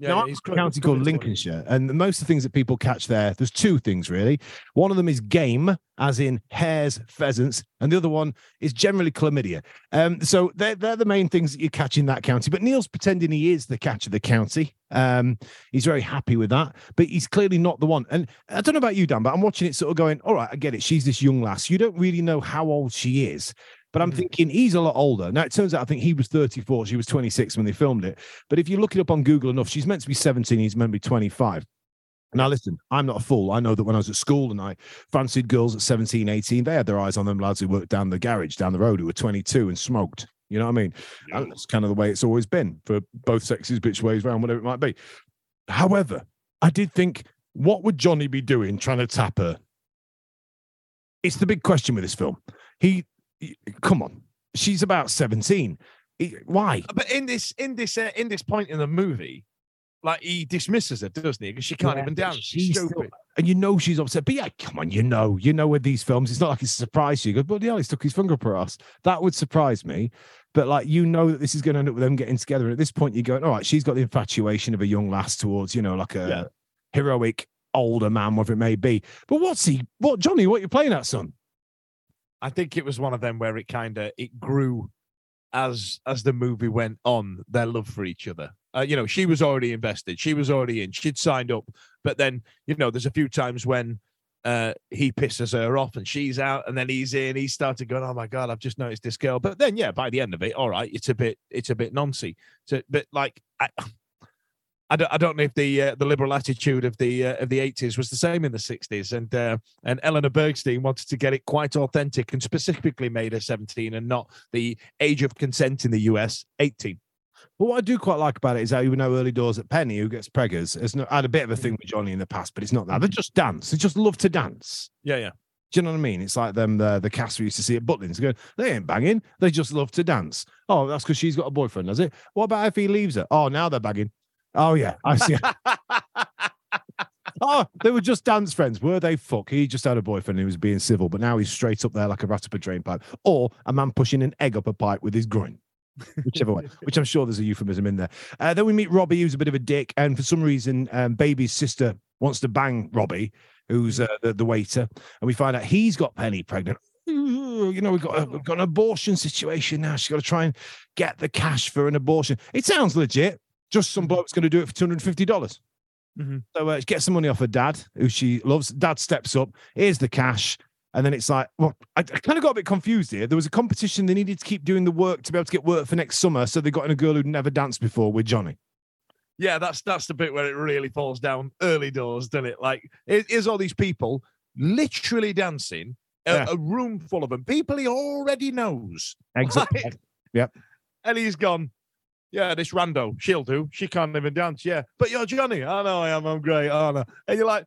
Yeah,
now,
yeah,
I'm a county called Lincolnshire, and most of the things that people catch there, there's two things really. One of them is game, as in hares, pheasants, and the other one is generally chlamydia. Um, so they're, they're the main things that you catch in that county. But Neil's pretending he is the catch of the county. Um, he's very happy with that, but he's clearly not the one. And I don't know about you, Dan, but I'm watching it sort of going, all right, I get it. She's this young lass. You don't really know how old she is. But I'm
Mhm.
thinking he's a lot older. Now, it turns out I think he was 34. She was 26 when they filmed it. But if you look it up on Google enough, she's meant to be 17. He's meant to be 25. Now, listen, I'm not a fool. I know that when I was at school and I fancied girls at 17, 18, they had their eyes on them lads who worked down the garage down the road who were 22 and smoked. You know what I mean? And that's kind of the way it's always been for both sexes, bitch ways round, whatever it might be. However, I did think, what would Johnny be doing trying to tap her? It's the big question with this film. He- come on, she's about 17. Why?
But in this in this uh, in this point in the movie, like he dismisses her, doesn't he? Because she can't
Yeah,
even dance. She's
she's still-
stupid.
and you know she's upset. But yeah, come on, you know, you know with these films, it's not like it's a surprise. to You go, but yeah, he stuck his finger up her ass. That would surprise me. But like you know that this is going to end up with them getting together. And at this point, you're going, all right, she's got the infatuation of a young lass towards, you know, like a
Yeah.
heroic older man, whatever it may be. But what's he? What Johnny? What you playing at, son?
I think it was one of them where it kind of it grew as as the movie went on. Their love for each other. Uh, you know, she was already invested. She was already in. She'd signed up. But then, you know, there's a few times when uh, he pisses her off and she's out, and then he's in. He started going, "Oh my god, I've just noticed this girl." But then, yeah, by the end of it, all right, it's a bit, it's a bit noncy. So, but like, I, I don't, I don't know if the uh, the liberal attitude of the uh, of the eighties was the same in the sixties, and uh, and Eleanor Bergstein wanted to get it quite authentic and specifically made her seventeen and not the age of consent in the US eighteen.
But what I do quite like about it is how even know early doors at Penny, who gets preggers, has not had a bit of a thing with Johnny in the past, but it's not that. They just dance. They just love to dance.
Yeah, yeah.
Do you know what I mean? It's like them the the cast we used to see at Butlins going, they ain't banging, they just love to dance. Oh, that's because she's got a boyfriend, does it? What about if he leaves her? Oh, now they're banging. Oh yeah, I see. oh, they were just dance friends, were they? Fuck, he just had a boyfriend who was being civil, but now he's straight up there like a rat up a drain pipe, or a man pushing an egg up a pipe with his groin. Whichever way, which I'm sure there's a euphemism in there. Uh, then we meet Robbie, who's a bit of a dick, and for some reason, um, Baby's sister wants to bang Robbie, who's uh, the, the waiter, and we find out he's got Penny pregnant. You know, we've got, a, we've got an abortion situation now. She's got to try and get the cash for an abortion. It sounds legit. Just some bloke's going to do it for two hundred and fifty dollars.
Mhm.
So uh, get some money off her dad, who she loves. Dad steps up. Here's the cash. And then it's like, well, I, I kind of got a bit confused here. There was a competition. They needed to keep doing the work to be able to get work for next summer. So they got in a girl who'd never danced before with Johnny.
Yeah, that's that's the bit where it really falls down early doors, doesn't it? Like, it is all these people literally dancing, a,
Yeah.
a room full of them, people he already knows.
Exactly.
Like,
Yep.
And he's gone, yeah, this rando, she'll do. She can't even dance. Yeah. But you're Johnny. I know I am. I'm great. I know. And you're like,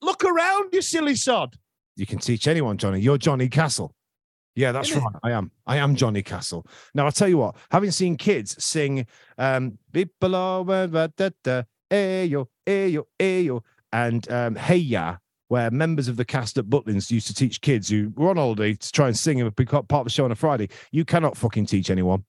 look around, you silly sod.
You can teach anyone, Johnny. You're Johnny Castle. Yeah, that's right. I am. I am Johnny Castle. Now, I'll tell you what, having seen kids sing um ayo, ayo, ayo, and um Hey Ya, where members of the cast at Butlins used to teach kids who were on holiday to try and sing and be part of the show on a Friday. You cannot fucking teach anyone.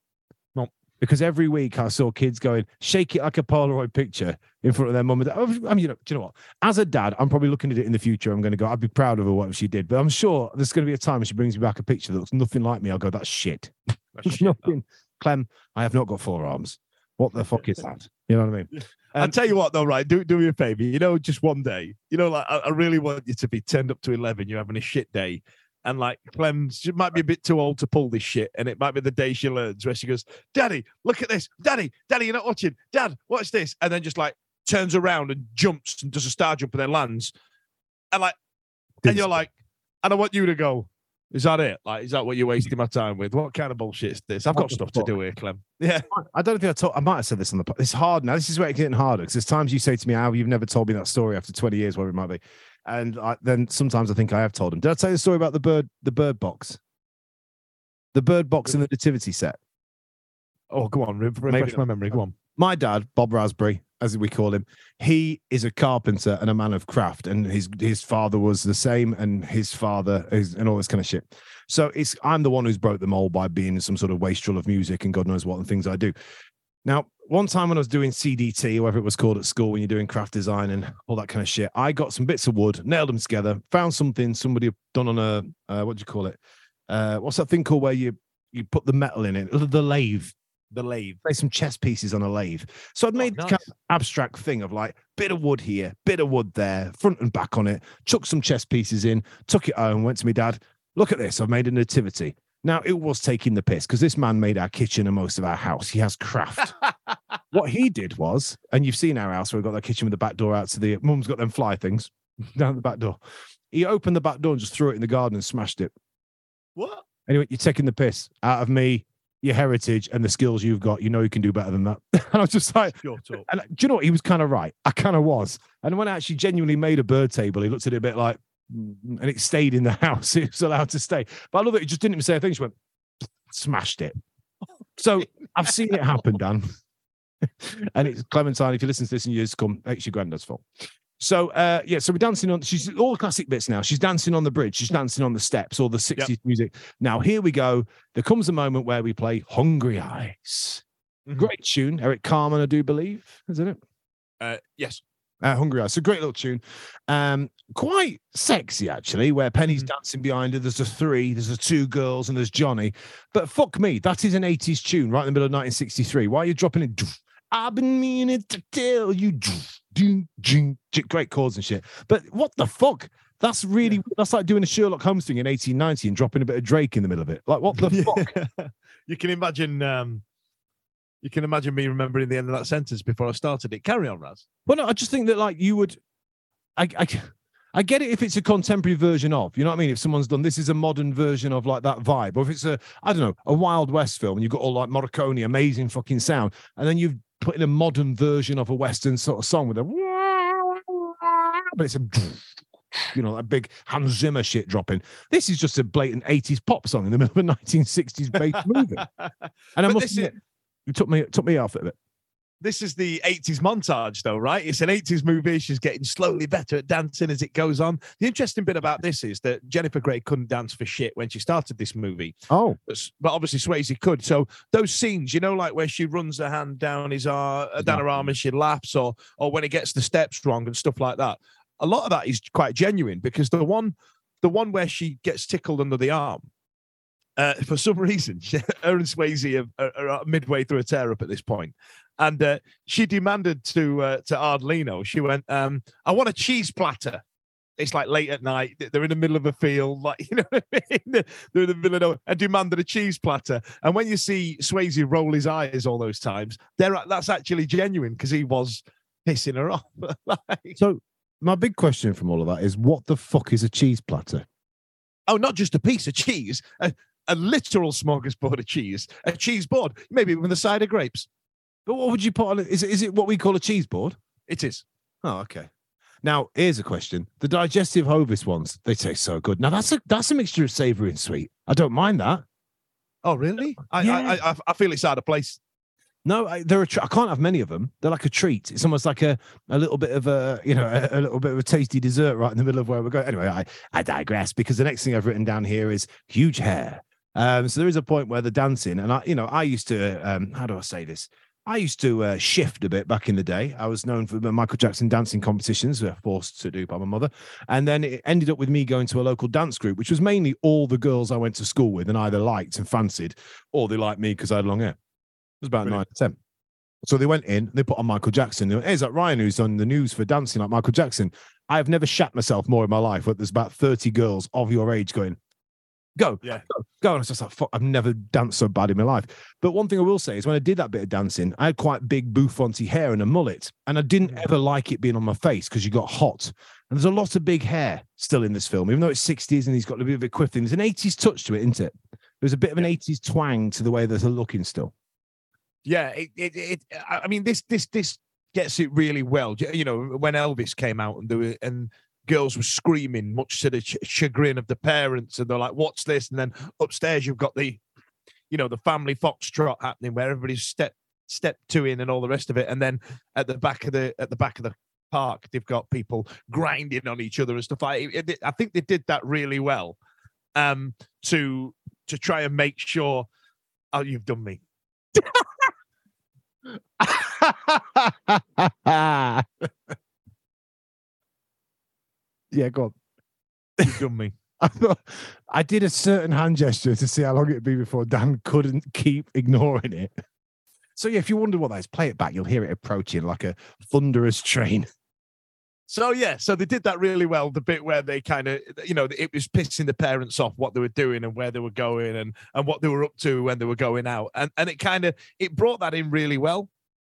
Because every week I saw kids going, shake it like a Polaroid picture in front of their mum and dad. I mean, you know, do you know what? As a dad, I'm probably looking at it in the future. I'm going to go, I'd be proud of her, what she did. But I'm sure there's going to be a time when she brings me back a picture that looks nothing like me. I'll go, that's shit.
That's shit,
nothing. Clem, I have not got forearms. What the fuck is that? You know what I mean?
I'll
Um,
tell you what, though, right? Do do me a favor. You know, just one day. You know, like I, I really want you to be turned up to eleven. You're having a shit day, and like Clem, she might be a bit too old to pull this shit, and it might be the day she learns where she goes, "Daddy, look at this. Daddy, Daddy, you're not watching. Dad, watch this," and then just like turns around and jumps and does a star jump and then lands, and like, and you're like, and I want you to go. Is that it? Like, is that what you're wasting my time with? What kind of bullshit is this? I've got stuff to do here, Clem. Yeah.
I don't think I told. I might have said this on the. It's hard now. This is where it's getting harder because there's times you say to me, "How you've never told me that story after 20 years, whatever it might be," and I, then sometimes I think I have told him. Did I tell you the story about the bird, the bird box, the bird box in the nativity set?
Oh, go on. re- Refresh my memory. Go on.
my dad, Bob Raspberry, as we call him, he is a carpenter and a man of craft, and his his father was the same, and his father is and all this kind of shit. So it's I'm the one who's broke the mold by being some sort of wastrel of music and God knows what and things I do. Now, one time when I was doing CDT, whatever it was called at school, when you're doing craft design and all that kind of shit, I got some bits of wood, nailed them together, found something somebody had done on a uh, what do you call it? Uh, what's that thing called where you you put the metal in it? The lathe
The lathe.
play some chess pieces on a lathe. So I'd
Oh,
made this
nice.
kind of abstract thing of like bit of wood here, bit of wood there, front and back on it, chucked some chess pieces in, took it home, went to my dad. Look at this, I've made a nativity. Now it was taking the piss because this man made our kitchen and most of our house. He has craft. what he did was, and you've seen our house where we've got that kitchen with the back door out to the mum's got them fly things down the back door. He opened the back door and just threw it in the garden and smashed it.
What?
Anyway, you're taking the piss out of me, your heritage, and the skills you've got. You know you can do better than that. and I was just like, and do you know what? He was kind of right. I kind of was. And when I actually genuinely made a bird table, he looked at it a bit like, and it stayed in the house. It was allowed to stay. But I love it. It just didn't even say a thing. She went, smashed it. So I've seen it happen, Dan. and it's Clementine. If you listen to this in years to come, it's your granddad's fault. So uh yeah, so we're dancing on she's all the classic bits now. She's dancing on the bridge, she's dancing on the steps, all the 60s music. Now here we go. There comes a moment where we play Hungry Eyes.
Mhm.
Great tune. Eric Carmen, I do believe, isn't it?
Uh, yes.
Uh, Hungry Eyes. A great little tune. Um, quite sexy actually, where Penny's
Mhm.
dancing behind her. There's a three, there's a two girls, and there's Johnny. But fuck me, that is an 80s tune right in the middle of 1963. Why are you dropping it I've been meaning to tell you. Great chords and shit. But what the fuck? That's really that's like doing a Sherlock Holmes thing in 1890 and dropping a bit of Drake in the middle of it. Like what the fuck?
you can imagine. Um, you can imagine me remembering the end of that sentence before I started it. Carry on, Raz.
Well, no, I just think that like you would, I, I, I get it if it's a contemporary version of, you know what I mean? If someone's done this is a modern version of like that vibe, or if it's a, I don't know, a Wild West film and you've got all like Morricone, amazing fucking sound, and then you've put in a modern version of a Western sort of song with a, but it's a, you know, that big Hans Zimmer shit dropping. This is just a blatant 80s pop song in the middle of a 1960s based movie. And I must admit, it took me, it took me off it. A bit.
this is the 80s montage though right? It's an 80s movie. She's getting slowly better at dancing as it goes on. The interesting bit about this is that jennifer grey couldn't dance for shit when she started this movie.
Oh,
but, but obviously swayze could. So those scenes you know like where she runs her hand down his arm down her arm and she laughs or or when he gets the steps wrong and stuff like that. A lot of that is quite genuine because the one the one where she gets tickled under the arm uh, for some reason, and Swayze are, are, are midway through a tear up at this point, and uh, she demanded to uh, to Ardolino. She went, um, "I want a cheese platter." It's like late at night. They're in the middle of a field, like you know, what I mean? They're in the middle of and demanded a cheese platter. And when you see Swayze roll his eyes all those times, there that's actually genuine because he was pissing her off. Like-
so my big question from all of that is what the fuck is a cheese platter?
oh, not just a piece of cheese, a, a literal smorgasbord of cheese, a cheese board, maybe with a side of grapes.
But what would you put on it? Is it, is it what we call a cheese board?
It is.
Oh, okay. Now, here's a question. The digestive Hovis ones, they taste so good. Now, that's a that's a mixture of savory and sweet. I don't mind that.
Oh, really? I,
Yeah.
I, I, I feel it's out of place.
No, I, they're a tr- I can't have many of them. They're like a treat. It's almost like a, a little bit of a you know a, a little bit of a tasty dessert right in the middle of where we're going. Anyway, I, I digress because the next thing I've written down here is huge hair. Um, so there is a point where the dancing, and I you know I used to um, how do I say this? I used to uh, shift a bit back in the day. I was known for the Michael Jackson dancing competitions, we were forced to do by my mother. And then it ended up with me going to a local dance group, which was mainly all the girls I went to school with and either liked and fancied, or they liked me because I had long hair. It was about
Brilliant.
nine or 10. So they went in, they put on Michael Jackson. They went, hey, is that Ryan who's on the news for dancing like Michael Jackson? I have never shat myself more in my life, but there's about 30 girls of your age going, go,
Yeah.
go, go. And I was just like, fuck, I've never danced so bad in my life. But one thing I will say is when I did that bit of dancing, I had quite big bouffanty hair and a mullet. And I didn't
Mm.
ever like it being on my face because you got hot. And there's a lot of big hair still in this film, even though it's 60s and he's got a bit of a quiff thing. There's an 80s touch to it, isn't it? There's a bit of an 80s twang to the way they're looking still.
Yeah, it, it, it I mean, this, this, this gets it really well. You you know, when Elvis came out and there were, and girls were screaming, much to the ch- chagrin of the parents, and they're like, "What's this?" And then upstairs you've got the, you know, the family foxtrot happening where everybody's step step two in and all the rest of it, and then at the back of the at the back of the park they've got people grinding on each other and stuff it- I think they did that really well, um, to to try and make sure. Oh, you've done me.
yeah, go on.
You've done me.
I thought I did a certain hand gesture to see how long it'd be before Dan couldn't keep ignoring it. So yeah, if you wonder what that is, play it back. You'll hear it approaching like a thunderous train.
So yeah, so they did that really well. The bit where they kind of, you know, it was pissing the parents off what they were doing and where they were going and and what they were up to when they were going out, and and it kind of it brought that in really well.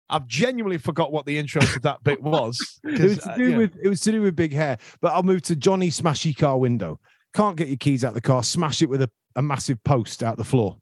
I've genuinely forgot what the intro to that bit was.
It was to
uh,
do
yeah.
with it was to do with big hair. But I'll move to Johnny Smashy car window. Can't get your keys out the car. Smash it with a, a massive post out the floor.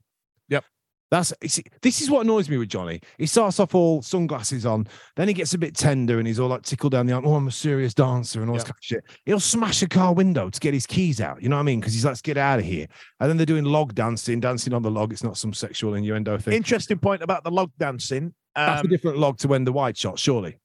Yep.
That's this is what annoys me with Johnny. He starts off all sunglasses on, then he gets a bit tender and he's all like tickled down the arm. Oh, I'm a serious dancer and all this kind of shit. He'll smash a car window to get his keys out. You know what I mean? Because he's like, let's get out of here. And then they're doing log dancing, dancing on the log. It's not some sexual innuendo thing.
Interesting point about the log dancing.
That's a
Um,
different log to when the white shot, surely.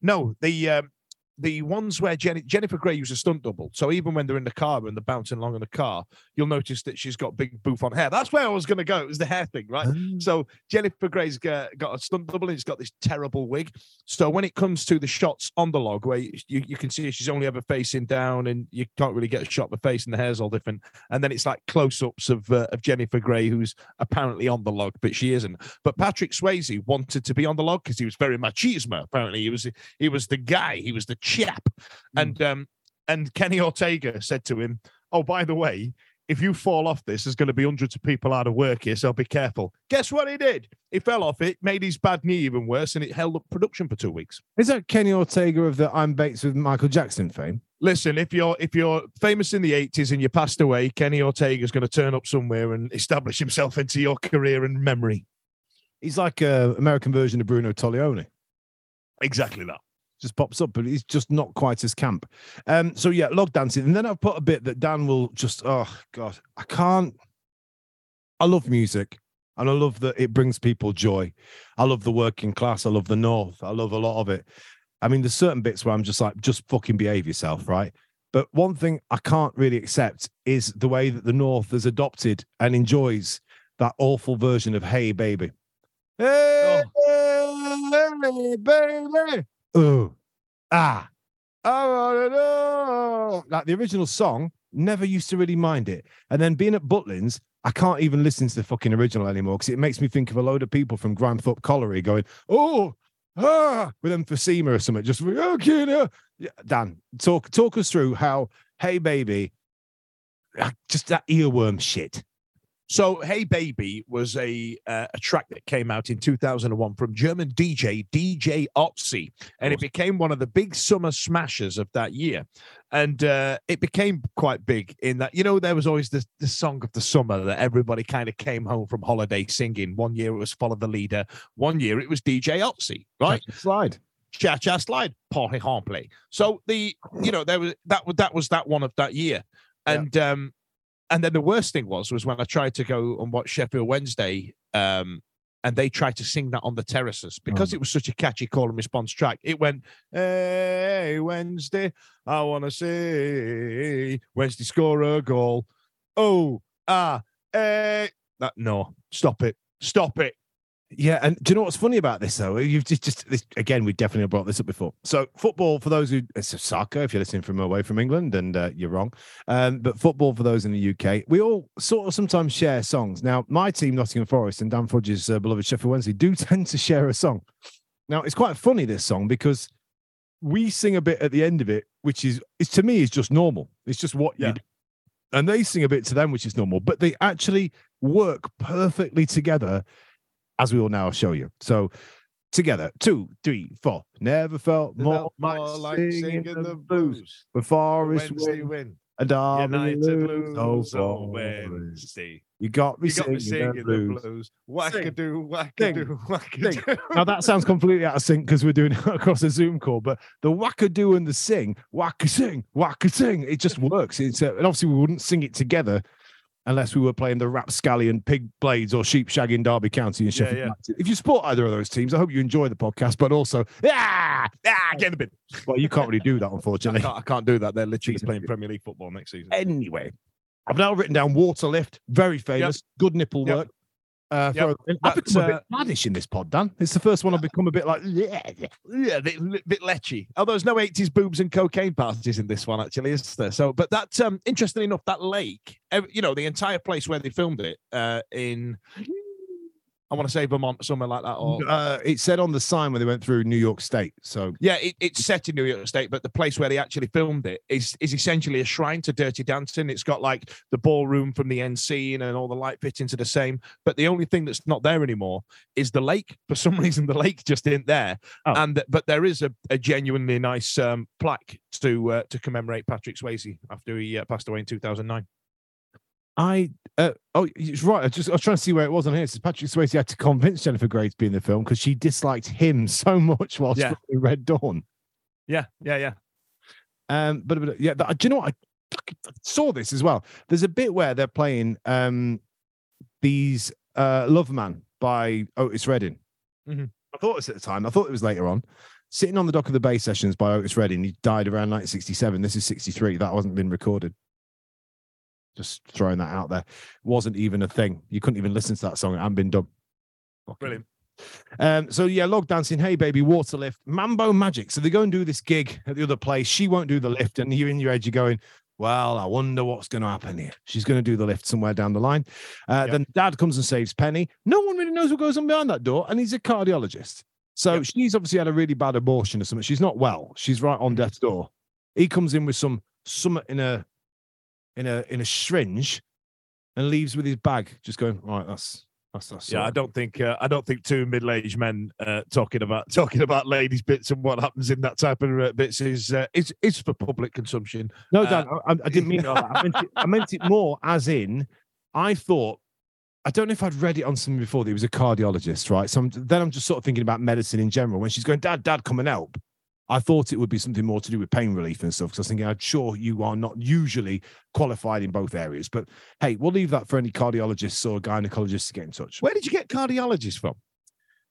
no, the um, the ones where Jennifer Grey used a stunt double. So even when they're in the car and they're bouncing along in the car, you'll notice that she's got big bouffant hair. That's where I was going to go. It was the hair thing, right? So Jennifer Grey's got, got a stunt double and she's got this terrible wig. So when it comes to the shots on the log, where you, you can see she's only ever facing down and you can't really get a shot of the face and the hair's all different. And then it's like close ups of, uh, of Jennifer Grey, who's apparently on the log, but she isn't. But Patrick Swayze wanted to be on the log because he was very machismo. Apparently, he was he was the guy, he was the chap. And um and Kenny Ortega said to him, Oh, by the way, if you fall off this, there's going to be hundreds of people out of work here, so be careful. Guess what he did? He fell off it, made his bad knee even worse, and it held up production for two weeks.
Is that Kenny Ortega of the I'm Bates with Michael Jackson fame?
Listen, if you're if you're famous in the 80s and you passed away, Kenny Ortega's going to turn up somewhere and establish himself into your career and memory.
He's like a American version of Bruno Tonioli.
Exactly that.
Just pops up, but he's just not quite as camp. Um, so yeah, log dancing, and then I've put a bit that Dan will just. Oh God, I can't. I love music, and I love that it brings people joy. I love the working class. I love the North. I love a lot of it. I mean, there's certain bits where I'm just like, just fucking behave yourself, right? But one thing I can't really accept is the way that the North has adopted and enjoys that awful version of "Hey Baby." Hey, hey baby. Oh, ah, know. Like the original song, never used to really mind it. And then being at Butlins, I can't even listen to the fucking original anymore because it makes me think of a load of people from Grimethorpe Colliery going, oh, ah, with emphysema or something. Just okay, no. Yeah, Dan, talk talk us through how Hey Baby, just that earworm shit.
So, Hey Baby was a uh, a track that came out in 2001 from German DJ DJ Otzi, and it became one of the big summer smashers of that year. And uh, it became quite big in that you know there was always this the song of the summer that everybody kind of came home from holiday singing. One year it was Follow the Leader, one year it was DJ Otzi, right?
Slide.
Cha Cha Slide, par exemple. So the you know there was that was that was that one of that year,
Yeah.
and um and then the worst thing was was when I tried to go and watch Sheffield Wednesday, um, and they tried to sing that on the terraces because it was such a catchy call and response track. It went, "Hey Wednesday, I want to say Wednesday score a goal." Oh ah, eh. That no, stop it, stop it.
Yeah, and do you know what's funny about this though? You've just just this, again, we definitely brought this up before. So football for those who it's soccer if you're listening from away from England, and uh, you're wrong. Um, but football for those in the UK, we all sort of sometimes share songs. Now, my team, Nottingham Forest, and Dan Fudge's uh, beloved Sheffield Wednesday, do tend to share a song. Now, it's quite funny this song because we sing a bit at the end of it, which is, is to me is just normal. It's just what
Yeah.
you do. And they sing a bit to them, which is normal, but they actually work perfectly together as we will now show you. So together, two, three, four. Never felt more,
More
like singing, the blues. Forest
Wednesday
win
win.
and
United.
Oh,
lose on. Wednesday.
You got me
You got me
singing,
singing
the blues.
the blues. Wackadoo, wackadoo, wackadoo.
Now that sounds completely out of sync because we're doing it across a Zoom call, but the wackadoo and the sing, wacka sing, wacka sing, it just works. It's uh, and obviously we wouldn't sing it together unless we were playing the rapscallion pig blades or sheep shagging Derby County and Sheffield
yeah.
United. If you support either of those teams, I hope you enjoy the podcast, but also ah,
ah, get in the bin.
well, you can't really do that
I
unfortunately.
can't, I can't do that. They're literally playing. Premier League football next season.
Anyway, I've now written down water lift, very famous, good nipple
Yep.
work. Uh,
Yep.
for- I've become a bit
uh,
maddish in this pod, Dan. It's the first one I've become a bit like, yeah,
Yeah, a bit, bit lechy. Oh, there's no 80s boobs and cocaine parties in this one, actually, is there? So, but that's um, interesting enough. That lake, you know, the entire place where they filmed it uh, in, I want to say Vermont, somewhere like that, or
uh, it said on the sign when they went through New York State. So
Yeah, it, it's set in New York State, but the place where they actually filmed it is is essentially a shrine to Dirty Dancing. It's got like the ballroom from the end scene and all the light fittings are the same. But the only thing that's not there anymore is the lake. For some reason, the lake just isn't there.
Oh.
And but there is a, a genuinely nice um, plaque to uh, to commemorate Patrick Swayze after he uh, passed away in 2009.
I, uh, oh, it's right. I just I was trying to see where it was on here. Says Patrick Swayze had to convince Jennifer Grey to be in the film because she disliked him so much whilst
Yeah.
Red Dawn.
Yeah, yeah, yeah.
Um, but, but yeah, that, do you know what? I fucking saw this as well. There's a bit where they're playing um these uh Love Man by Otis Redding.
Mhm.
I thought it was at the time. I thought it was later on. sitting on the dock of the Bay Sessions by Otis Redding. He died around 1967. This is 63. That hasn't been recorded. Just throwing that out there. Wasn't even a thing. You couldn't even listen to that song. It hadn't been done.
Brilliant.
Um, so yeah, log dancing, hey baby, water lift, Mambo Magic. So they go and do this gig at the other place. She won't do the lift, and you're in your head, you're going, Well, I wonder what's going to happen here. She's going to do the lift somewhere down the line. Uh,
Yep.
Then dad comes and saves Penny. No one really knows what goes on behind that door, and he's a cardiologist. So
Yep.
she's obviously had a really bad abortion or something. She's not well. She's right on death's door. He comes in with some something in a in a in a syringe and leaves with his bag, just going, All right, that's that's that's
Yeah, I don't think uh, I don't think two middle-aged men uh, talking about talking about ladies' bits and what happens in that type of uh, bits is uh, is is for public consumption.
No,
Uh,
Dan, I, I didn't mean it. that. I meant it. I meant it more as in, I thought. I don't know if I'd read it on something before that he was a cardiologist, right? So I'm, then I'm just sort of thinking about medicine in general. When she's going, Dad, Dad, come and help. I thought it would be something more to do with pain relief and stuff. Because I was thinking, I'm sure you are not usually qualified in both areas. But hey, we'll leave that for any cardiologists or gynecologists to get in touch.
Where did you get cardiologists from?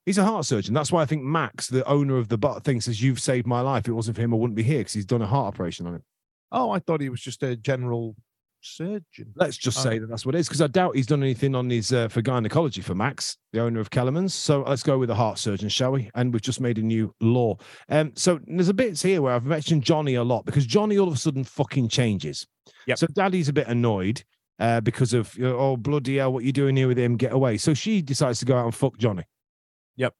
He's a heart surgeon. That's why I think Max, the owner of the butt thing, says, You've saved my life. If it wasn't for him, I wouldn't be here because he's done a heart operation on him.
Oh, I thought he was just a general surgeon.
Let's just
Oh.
say that that's what it is, because I doubt he's done anything on his uh, for gynecology for Max, the owner of Kellerman's. So let's go with a heart surgeon, shall we? And we've just made a new law. Um, so there's a bit here where I've mentioned Johnny a lot because Johnny all of a sudden fucking changes.
Yep.
So Daddy's a bit annoyed uh, because of you know, oh bloody hell, what you doing here with him? Get away. So she decides to go out and fuck Johnny.
Yep.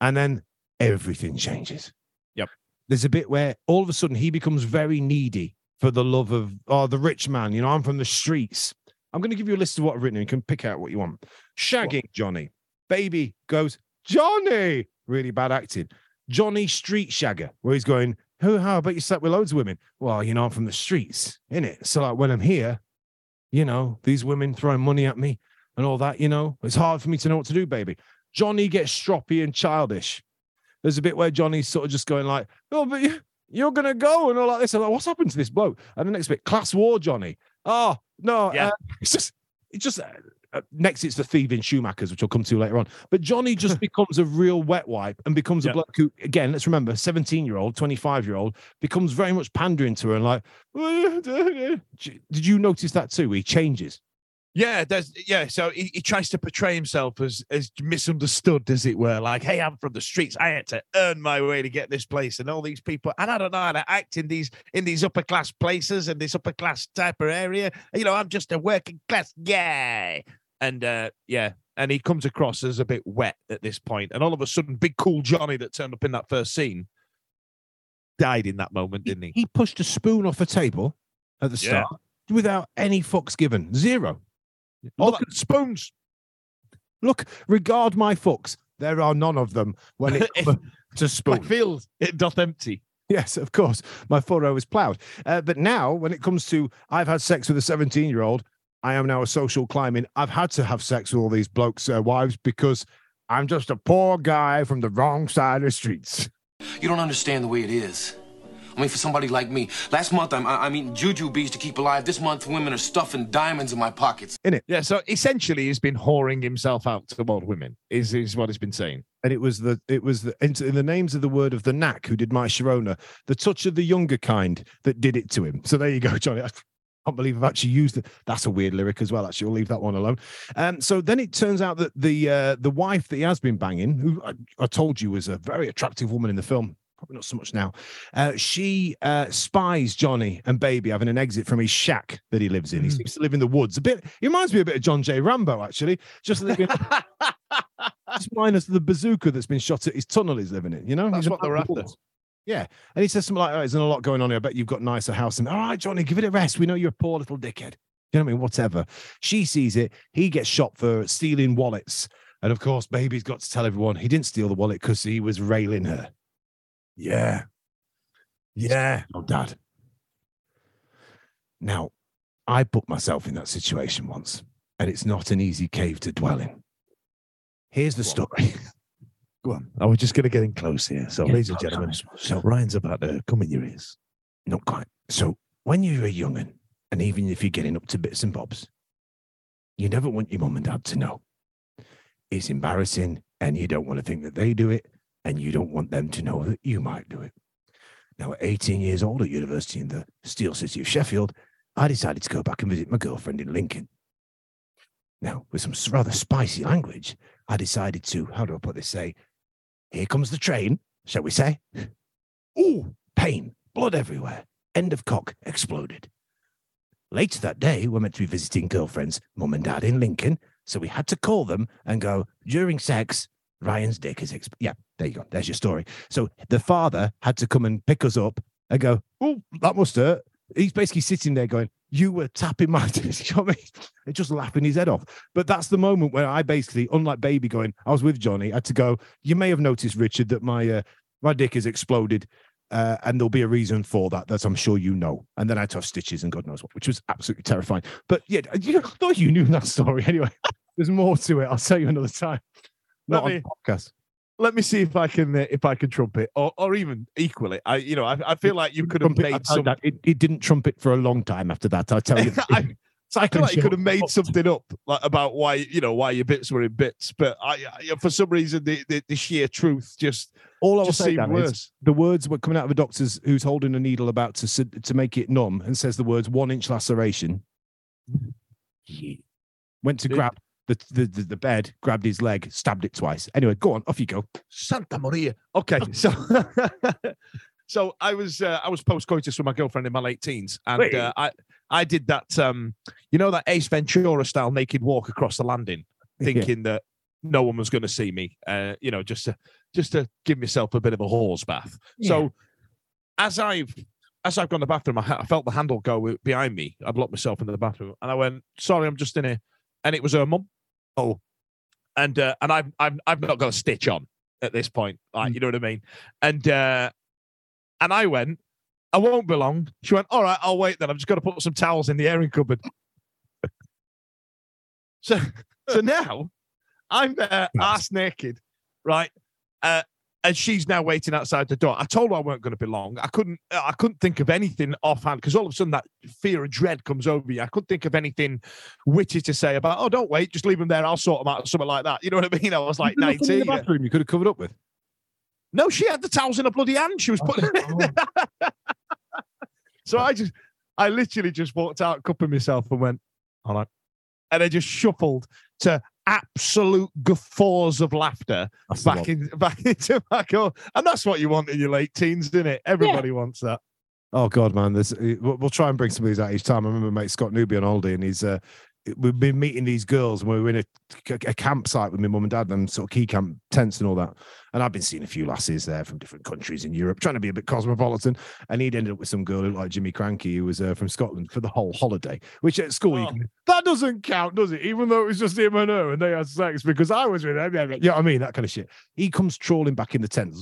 And then everything changes.
Yep.
There's a bit where all of a sudden he becomes very needy for the love of oh the rich man. You know, I'm from the streets. I'm going to give you a list of what I've written. And You can pick out what you want. Shagging Johnny. Baby goes Johnny. Really bad acting. Johnny Street Shagger, where he's going. Who? How about you slept with loads of women? Well, you know, I'm from the streets, innit? So like when I'm here, you know, these women throwing money at me and all that. You know, it's hard for me to know what to do, baby. Johnny gets stroppy and childish. There's a bit where Johnny's sort of just going like, "Oh, but you, you're gonna go and all like this." I'm like, "What's happened to this bloke?" And the next bit, class war, Johnny. Oh no,
Yeah.
uh, it's just, it's just. Uh, uh, next, it's the thieving Schumachers, which I'll come to later on. But Johnny just becomes a real wet wipe and becomes a bloke who, again, let's remember, 17 year old, 25 year old, becomes very much pandering to her and like, did you notice that too? He changes.
Yeah, there's yeah. So he, he tries to portray himself as as misunderstood, as it were. Like, hey, I'm from the streets. I had to earn my way to get this place, and all these people, and I don't know how to act in these in these upper class places and this upper class type of area. You know, I'm just a working class guy, and uh yeah, and he comes across as a bit wet at this point. and all of a sudden, big cool Johnny that turned up in that first scene died in that moment, didn't he?
He pushed a spoon off a table at the
Yeah.
start without any fucks given. Zero. All
Look at spoons.
Look, regard my fucks. There are none of them when it comes to spoon.
Blackfield, it doth empty.
Yes, of course. My furrow is ploughed. Uh, but now, when it comes to I've had sex with a 17 year old, I am now a social climbing. I've had to have sex with all these blokes' uh, wives because I'm just a poor guy from the wrong side of the streets.
You don't understand the way it is. I mean, for somebody like me, last month I'm, I'm eating Jujubes to keep alive. This month, women are stuffing diamonds in my pockets.
In it, yeah, so essentially, he's been whoring himself out to old women. Is is what he's been saying?
And it was the it was the in, in the names of the word of the knack who did my Sharona, the touch of the younger kind that did it to him. So there you go, Johnny. I can't believe I've actually used it. That's a weird lyric as well. Actually, we'll leave that one alone. Um, so then it turns out that the uh, the wife that he has been banging, who I, I told you was a very attractive woman in the film, probably not so much now. Uh, she uh, spies Johnny and Baby having an exit from his shack that he lives in. He
Mm.
seems to live in the woods. A bit. He reminds me a bit of John J. Rambo, actually. Just living. just minus the bazooka that's been shot at his tunnel he's living in. You know,
That's
He's
what they're after.
woods. Yeah, and he says something like, "Oh, there's not a lot going on here. I bet you've got a nicer house." And all right, Johnny, give it a rest. We know you're a poor little dickhead. You know what I mean? Whatever. She sees it. He gets shot for stealing wallets, and of course, baby's got to tell everyone he didn't steal the wallet because he was railing her.
Yeah, yeah.
Oh, Dad. Now, I put myself in that situation once, and it's not an easy cave to dwell in. Here's the story.
Go on. I oh, was just going to get in close here. So,
Yeah,
ladies and gentlemen, so Ryan's about to come in your ears.
Not quite. So when you're a young'un, and even if you're getting up to bits and bobs, you never want your mum and dad to know. It's embarrassing, and you don't want to think that they do it, and you don't want them to know that you might do it. Now, at 18 years old at university in the steel city of Sheffield, I decided to go back and visit my girlfriend in Lincoln. Now, with some rather spicy language, I decided to, how do I put this, say, here comes the train, shall we say? Ooh, pain, blood everywhere, end of cock exploded. Later that day, we're meant to be visiting girlfriend's mum and dad in Lincoln, so we had to call them and go, during sex, Ryan's dick is, exp-. yeah, there you go, there's your story. So the father had to come and pick us up and go, oh, that must hurt. He's basically sitting there going, you were tapping my dick, mean? And just laughing his head off. But that's the moment where I basically, unlike baby going, I was with Johnny, I had to go, you may have noticed, Richard, that my uh, my dick has exploded. Uh, and there'll be a reason for that, that I'm sure you know. And then I had to have stitches and God knows what, which was absolutely terrifying. But yeah, you I thought you knew that story anyway. There's more to it. I'll tell you another time. Not
Let
on
me-
the podcast.
Let me see if I can uh, if I can trumpet, or or even equally. I you know I, I feel like you could have made some.
that, It, it didn't trumpet for a long time after that. I'll tell you.
I, I feel like you could have made something up like about why you know why your bits were in bits, but I, I for some reason the, the, the sheer truth just
All I will
just
say,
seemed worse.
the words were coming out of a doctor's who's holding a needle about to to make it numb and says the words one inch laceration. Went to grab the, the, the, bed, grabbed his leg, stabbed it twice. Anyway, go on, off you go.
Santa Maria. Okay, so so I was uh, I was post coitus with my girlfriend in my late teens, and uh, I I did that um you know that Ace Ventura style naked walk across the landing, thinking that no one was going to see me, uh, you know, just to just to give myself a bit of a horse bath. So as I've as I've gone to the bathroom, I, I felt the handle go behind me. I blocked myself into the bathroom, and I went, "Sorry, I'm just in here," and it was her mum. Oh, and uh, and I've I've I've not got a stitch on at this point, like you know what I mean, and uh, and I went, "I won't be long." She went, "All right, I'll wait then. I've just got to put some towels in the airing cupboard." so so now I'm there,
Nice.
ass naked, right? Uh, and she's now waiting outside the door. I told her I weren't going to be long. I couldn't. I couldn't think of anything offhand because all of a sudden that fear and dread comes over you. I couldn't think of anything witty to say about. Oh, don't wait, just leave them there. I'll sort them out, or something like that. You know what I mean? I was like
Nothing in the
nineteen.
bathroom you could have covered up with.
No, she had the towels in her bloody hand. She was putting. Oh, so I just, I literally just walked out, cupping myself, and went, "All right," and I just shuffled to absolute guffaws of laughter
That's
back
one.
in back into my car. And that's what you want in your late teens, isn't it? Everybody wants that.
Oh God, man! There's, uh, we'll we'll try and bring some of these out each time. I remember mate Scott Newby on holiday, and he's uh, we've been meeting these girls, and we were in a, a campsite with my mum and dad, and sort of key camp tents and all that. And I've been seeing a few lasses there from different countries in Europe, trying to be a bit cosmopolitan. And he'd ended up with some girl who looked like Jimmy Krankie, who was uh, from Scotland for the whole holiday. Which at school, you
Oh.
can, that doesn't count, does it? Even though it was just him and her, and they had sex because I was with them. You know I mean? That kind of shit. He comes trawling back in the tent.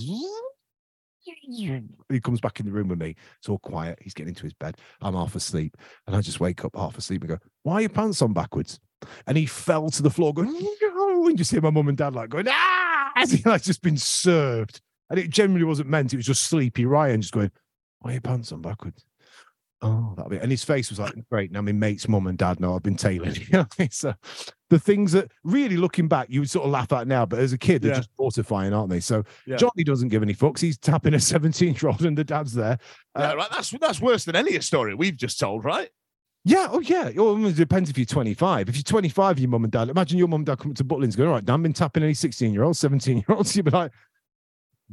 He comes back in the room with me. It's all quiet. He's getting into his bed. I'm half asleep. And I just wake up half asleep and go, Why are your pants on backwards? And he fell to the floor going, No. And you see my mum and dad like going, Ah, as he like just been served. And it generally wasn't meant. It was just sleepy Ryan just going, Why are your pants on backwards? Oh, that'll be. And his face was like, Great. Now my mate's mum and dad know I've been mean? So the things that really looking back, you would sort of laugh at now, but as a kid, they're
Yeah.
just mortifying, aren't they? So
Yeah.
Johnny doesn't give any fucks. He's tapping a 17 year old and the dad's there.
Yeah,
Uh,
right. That's that's worse than any story we've just told, right?
Yeah, oh yeah. Well, it depends if you're 25. If you're 25, your mum and dad, imagine your mum and dad coming to Butlins going, all right, Dan, been tapping any 16 year olds, 17 year olds. You'd be like,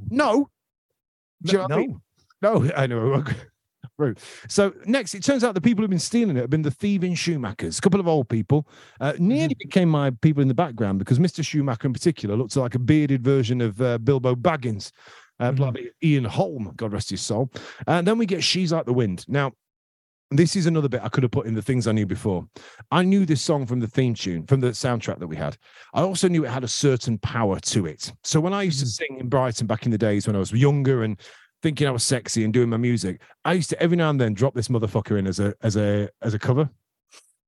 no. Do you know what I mean? No, I know. Rude. So next, it turns out the people who've been stealing it have been the thieving Schumachers, a couple of old people. Uh, nearly became my people in the background because Mr. Schumacher in particular looked like a bearded version of uh, Bilbo Baggins. Uh,
Mhm.
Ian Holm, God rest his soul. And then we get She's Like the Wind. Now, this is another bit I could have put in the things I knew before. I knew this song from the theme tune, from the soundtrack that we had. I also knew it had a certain power to it. So when I used to sing in Brighton back in the days when I was younger and thinking I was sexy and doing my music, I used to every now and then drop this motherfucker in as a as a as a cover.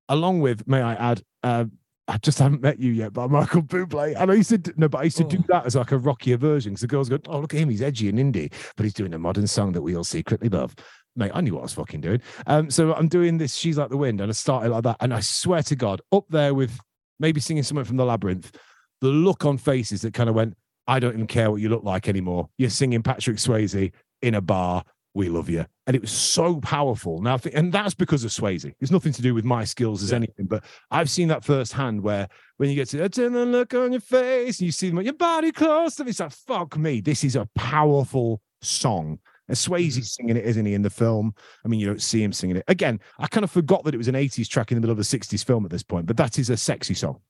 Along with, may I add, uh, I just haven't met you yet, by Michael Bublé. And I used to do, no, but I used to do
Oh.
that as like a rockier version. Because the girls go, "Oh, look at him, he's edgy and indie, but he's doing a modern song that we all secretly love." Mate, I knew what I was fucking doing. Um, so I'm doing this. She's like the wind, and I started like that, and I swear to God, up there with maybe singing something from the labyrinth, the look on faces that kind of went, I don't even care what you look like anymore. You're singing Patrick Swayze in a bar. We love you. And it was so powerful. Now, and that's because of Swayze. It's nothing to do with my skills as
Yeah.
anything, but I've seen that firsthand where when you get to turn the look on your face and you see them, your body close to me, it's like, fuck me. This is a powerful song. And Swayze's mm-hmm. singing it, isn't he, in the film? I mean, you don't see him singing it. Again, I kind of forgot that it was an 80s track in the middle of a 60s film at this point, but that is a sexy song.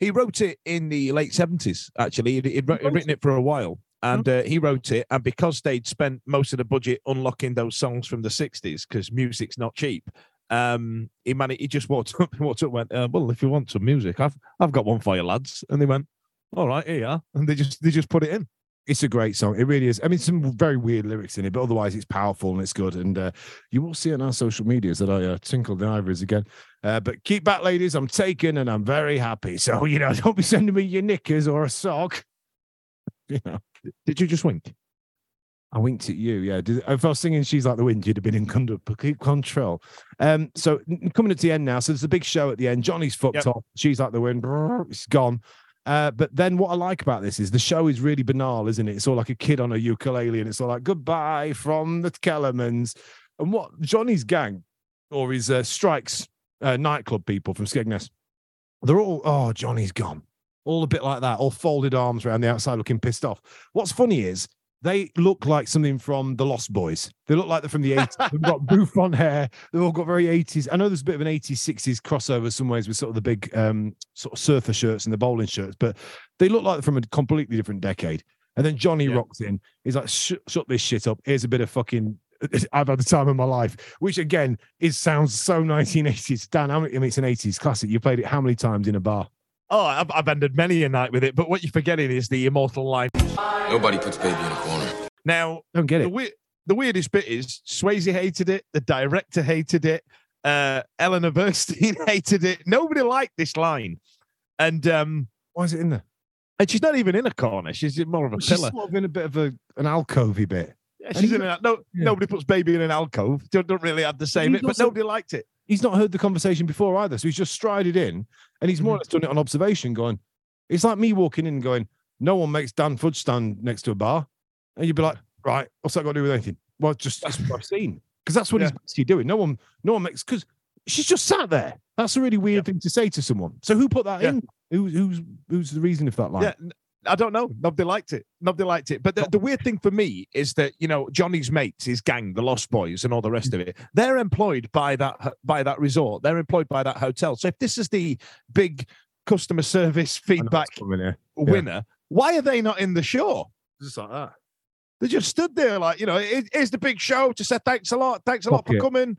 He wrote it in the late seventies. Actually, he'd, he'd, he'd written it for a while, and uh, he wrote it. And because they'd spent most of the budget unlocking those songs from the sixties, because music's not cheap, um, he managed. He just walked up, walked up, and went, uh, "Well, if you want some music, I've I've got one for you, lads." And they went, "All right, here you are," and they just they just put it in.
It's a great song. It really is. I mean, some very weird lyrics in it, but otherwise it's powerful and it's good. And uh, you will see on our social medias that I uh, tinkled the ivories again. Uh, but keep back, ladies. I'm taken and I'm very happy. So, you know, don't be sending me your knickers or a sock. You know,
Did you just wink?
I winked at you. Yeah. Did, if I was singing She's Like the Wind, you'd have been in control. Um, so, coming at the end now. So, there's a big show at the end. Johnny's fucked
Yep.
off. She's Like the Wind. It's gone. Uh, but then what I like about this is the show is really banal, isn't it? It's all like a kid on a ukulele and it's all like goodbye from the Kellermans. And what Johnny's gang or his uh, strikes uh, nightclub people from Skegness, they're all, oh, Johnny's gone. All a bit like that, all folded arms around the outside looking pissed off. What's funny is they look like something from the Lost Boys. They look like they're from the 80s. They've got bouffant hair. They've all got very 80s. I know there's a bit of an 80s, 60s crossover some ways with sort of the big um, sort of surfer shirts and the bowling shirts, but they look like they're from a completely different decade. And then Johnny
Yeah.
rocks in. He's like, "Sh- shut this shit up. Here's a bit of fucking. I've had the time of my life, which again is sounds so 1980s. Dan, I mean, it's an 80s classic. You played it how many times in a bar?
Oh, I've, I've ended many a night with it. But what you're forgetting is the immortal line.
Nobody puts baby in a corner.
Now,
Don't get
the,
it.
the weirdest bit is Swayze hated it, the director hated it, uh, Eleanor Bernstein hated it. Nobody liked this line, and um,
Why is it in there?
and she's not even in a corner; she's more of a
She's
pillar.
sort of in a bit of a, an alcovey bit.
Yeah, she's in a, no.
yeah.
Nobody puts baby in an alcove. Don't, don't really have the same,
he's
bit, but nobody liked it.
He's not heard the conversation before either. So he's just strided in and he's more or mm-hmm. less done it on observation, going, it's like me walking in and going, no one makes Dan Fudge stand next to a bar. And you'd be like, right, what's that got to do with anything? Well, just that's what I've seen. Because that's what he's basically doing. No one, no one makes because she's just sat there. That's a really weird thing to say to someone. So who put that
Yeah.
in? Who, who's who's the reason of that line?
Yeah, I don't know. Nobody liked it. Nobody liked it. But the, the weird thing for me is that you know Johnny's mates, his gang, the Lost Boys, and all the rest of it, they're employed by that by that resort. They're employed by that hotel. So if this is the big customer service feedback
what's coming
winner, why are they not in the show?
Just like that.
They just stood there like you know, "Here- here's the big show to say thanks a lot, thanks a lot
Fuck
for
it.
coming.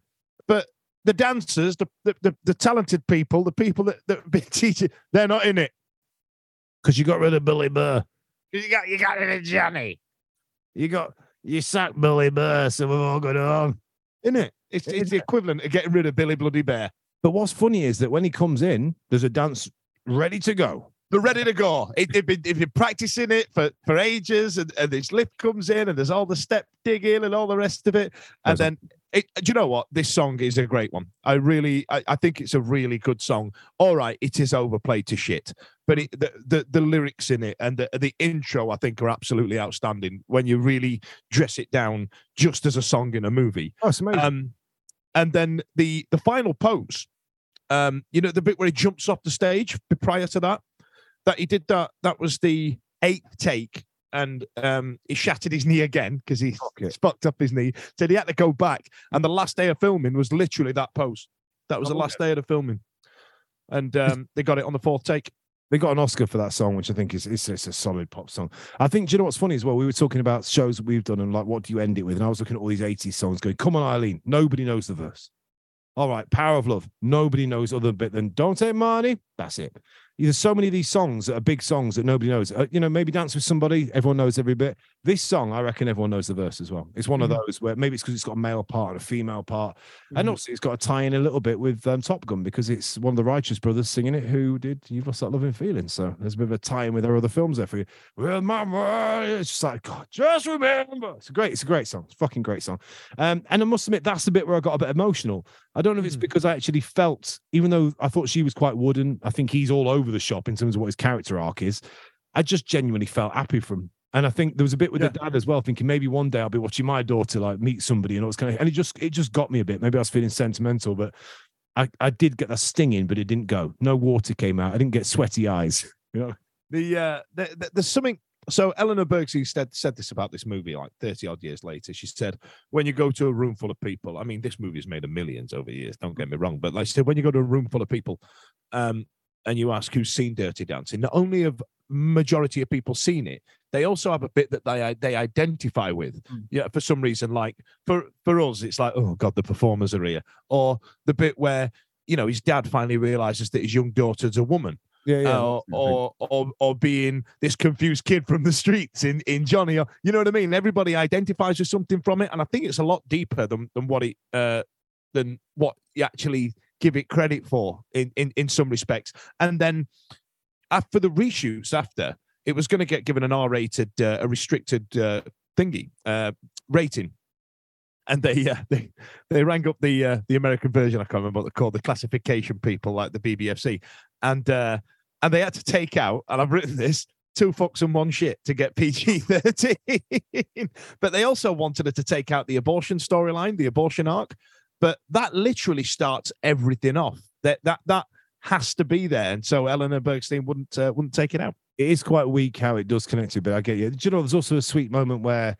But the dancers, the the, the, the talented people, the people that that have been teaching, they're not in it.
Because you got rid of Billy Burr.
You got you got it, Johnny.
You got you sacked Billy Burr, so we've all gone home.
in it. It's, it's the equivalent of getting rid of Billy Bloody Bear.
But what's funny is that when he comes in, there's a dance ready to go.
They're ready to go. It, they've, been, they've been practicing it for, for ages, and, and this lift comes in, and there's all the step digging and all the rest of it. And
Does
then, it, do you know what? This song is a great one. I really, I, I think it's a really good song. All right, it is overplayed to shit, but it, the, the the lyrics in it and the the intro, I think, are absolutely outstanding when you really dress it down just as a song in a movie.
Oh, it's amazing.
Um, and then the the final pose, um, you know, the bit where he jumps off the stage prior to that, that he did that. That was the eighth take, and um, he shattered his knee again because he fucked up his knee. Said he had to go back, and the last day of filming was literally that pose. That was the
Oh,
last day of the filming, and um, they got it on the fourth take.
They got an Oscar for that song, which I think is it's, it's a solid pop song. I think, do you know what's funny as well? We were talking about shows that we've done and like, what do you end it with? And I was looking at all these 80s songs going, come on, Eileen, nobody knows the verse. All right, Power of Love, nobody knows other bit than Don't Take Money. That's it. There's so many of these songs that are big songs that nobody knows. Uh, you know, maybe Dance with Somebody, everyone knows every bit. This song, I reckon everyone knows the verse as well. It's one of those where maybe it's because it's got a male part and a female part. And also, it's got a tie in a little bit with um, Top Gun because it's one of the Righteous Brothers singing it who did You've Lost That Loving Feeling. So there's a bit of a tie in with their other films there for you. Well, my mind, it's just like, God, just remember. It's a great, it's a great song. It's a fucking great song. Um, and I must admit, that's the bit where I got a bit emotional. I don't know if it's
Mm.
because I actually felt, even though I thought she was quite wooden, I think he's all over the shop in terms of what his character arc is. I just genuinely felt happy from. And I think there was a bit with the dad as well, thinking maybe one day I'll be watching my daughter like meet somebody, and it's kind of, and it just it just got me a bit. Maybe I was feeling sentimental, but I I did get that stinging, but it didn't go. No water came out. I didn't get sweaty eyes. You know,
The uh, the, the, there's something. So Eleanor Bergsey said said this about this movie like 30 odd years later. She said, when you go to a room full of people, I mean, this movie has made a millions over years. Don't get me wrong, but like she said, when you go to a room full of people, um, and you ask who's seen Dirty Dancing, not only have majority of people seen it, they also have a bit that they they identify with. Yeah, for some reason, like for for us, it's like, oh god, the performers are here, or the bit where you know his dad finally realizes that his young daughter's a woman
yeah,
uh, or, or or being this confused kid from the streets in in Johnny. Or, you know what I mean? Everybody identifies with something from it, and I think it's a lot deeper than than what it uh, than what you actually give it credit for in in in some respects. And then after the reshoots, after it was going to get given an R rated, uh, a restricted uh, thingy uh, rating. And they uh, they they rang up the uh, the American version. I can't remember what they're called, the classification people, like the BBFC, and uh, and they had to take out. And I've written this two fucks and one shit to get PG thirteen. but they also wanted her to take out the abortion storyline, the abortion arc. But that literally starts everything off. That that that has to be there, and so Eleanor Bergstein wouldn't uh, wouldn't take it out.
it is quite weak how it does connect to, but I get you. Do you know, there's also a sweet moment where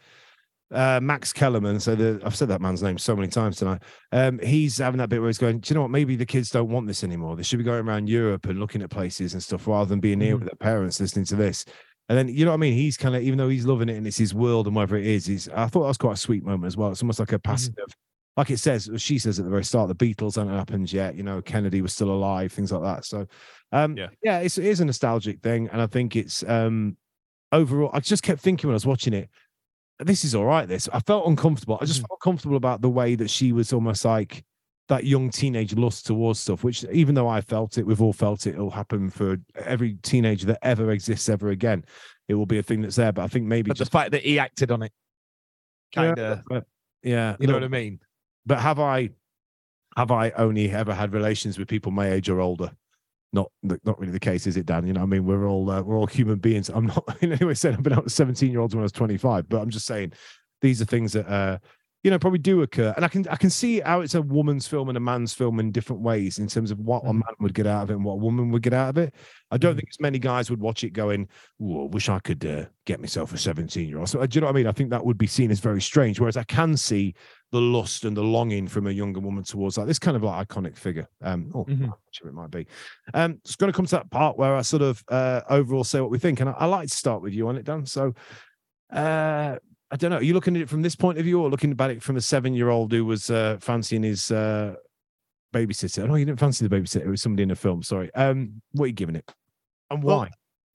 uh, Max Kellerman, so the, I've said that man's name so many times tonight. Um, he's having that bit where he's going, Do you know what? Maybe the kids don't want this anymore. They should be going around Europe and looking at places and stuff rather than being here with their parents listening to this. And then, you know what I mean? He's kind of, even though he's loving it and it's his world and whatever it is, he's, I thought that was quite a sweet moment as well. It's almost like a passive, like it says, she says at the very start, the Beatles haven't happened yet. You know, Kennedy was still alive, things like that. So, um,
Yeah.
yeah, it's, it is a nostalgic thing. And I think it's, um, overall, I just kept thinking when I was watching it, this is all right. This I felt uncomfortable. I just mm. felt comfortable about the way that she was almost like that young teenage lust towards stuff. Which, even though I felt it, we've all felt it. It'll happen for every teenager that ever exists ever again. It will be a thing that's there. But I think maybe
But the
just
fact that he acted on it, kind of,
but- yeah,
you know what I mean?
But have I have I only ever had relations with people my age or older? Not not really the case, is it, Dan? You know, I mean, we're all uh, we're all human beings. I'm not in any way saying I've been out with 17 year olds when I was 25, but I'm just saying these are things that uh you know probably do occur, and I can I can see how it's a woman's film and a man's film in different ways in terms of what a man would get out of it and what a woman would get out of it. I don't think as many guys would watch it going, "Oh, I wish I could uh, get myself a 17 year old." So, uh, do you know what I mean? I think that would be seen as very strange. Whereas I can see the lust and the longing from a younger woman towards like this kind of like iconic figure. Um, oh,
Mhm.
whichever it might be. Um, it's going to come to that part where I sort of uh, overall say what we think, and I, I like to start with you on it, Dan. So, uh, I don't know. Are you looking at it from this point of view, or looking about it from a seven-year-old who was uh, fancying his uh, babysitter? Oh, you didn't fancy the babysitter; it was somebody in a film. Sorry. Um, what are you giving it, and
Well,
why?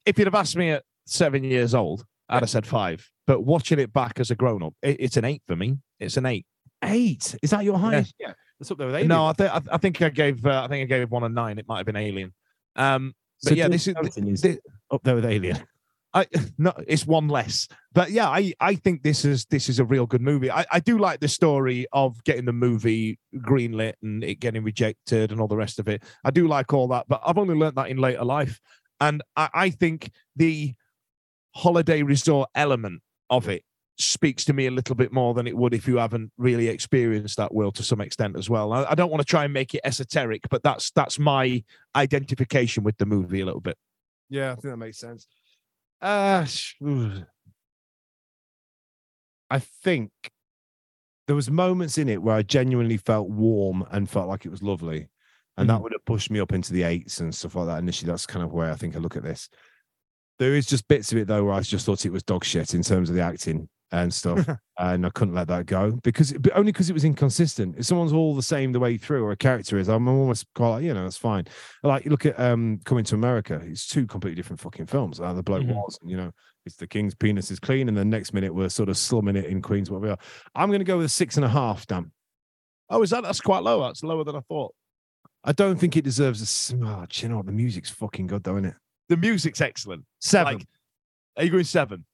If you'd have asked me at seven years old, I'd have said five. But watching it back as a grown up, it, it's an eight for me. It's an eight.
Eight. Is that your highest? Yeah, that's up there with Alien.
No, I think I, I think I gave uh, I think I gave one a nine. It might have been Alien. Um, but yeah, this is,
is
thi-
up there with Alien.
I no, it's one less. But yeah, I I think this is this is a real good movie. I, I do like the story of getting the movie greenlit and it getting rejected and all the rest of it. I do like all that, but I've only learned that in later life. And I, I think the holiday resort element of it speaks to me a little bit more than it would if you haven't really experienced that world to some extent as well. I, I don't want to try and make it esoteric, but that's that's my identification with the movie a little bit.
Yeah, I think that makes sense. Uh. I think there was moments in it where I genuinely felt warm and felt like it was lovely, and that would have pushed me up into the eights and stuff like that. Initially, that's kind of where I think I look at this. There is just bits of it though where I just thought it was dog shit in terms of the acting and stuff, and I couldn't let that go because but only because it was inconsistent. If someone's all the same the way through, or a character is, I'm almost quite like, you know, that's fine. Like you look at um Coming to America, it's two completely different fucking films. Uh, the bloke
Mhm.
was, you know, it's the king's penis is clean, and the next minute we're sort of slumming it in Queens, what we are. I'm going to go with a six and a half. Damn,
Oh, is that that's quite low? That's lower than I thought.
I don't think it deserves a. Oh, you know? The music's fucking good, though, isn't it?
The music's excellent.
Seven
Like, are you going seven?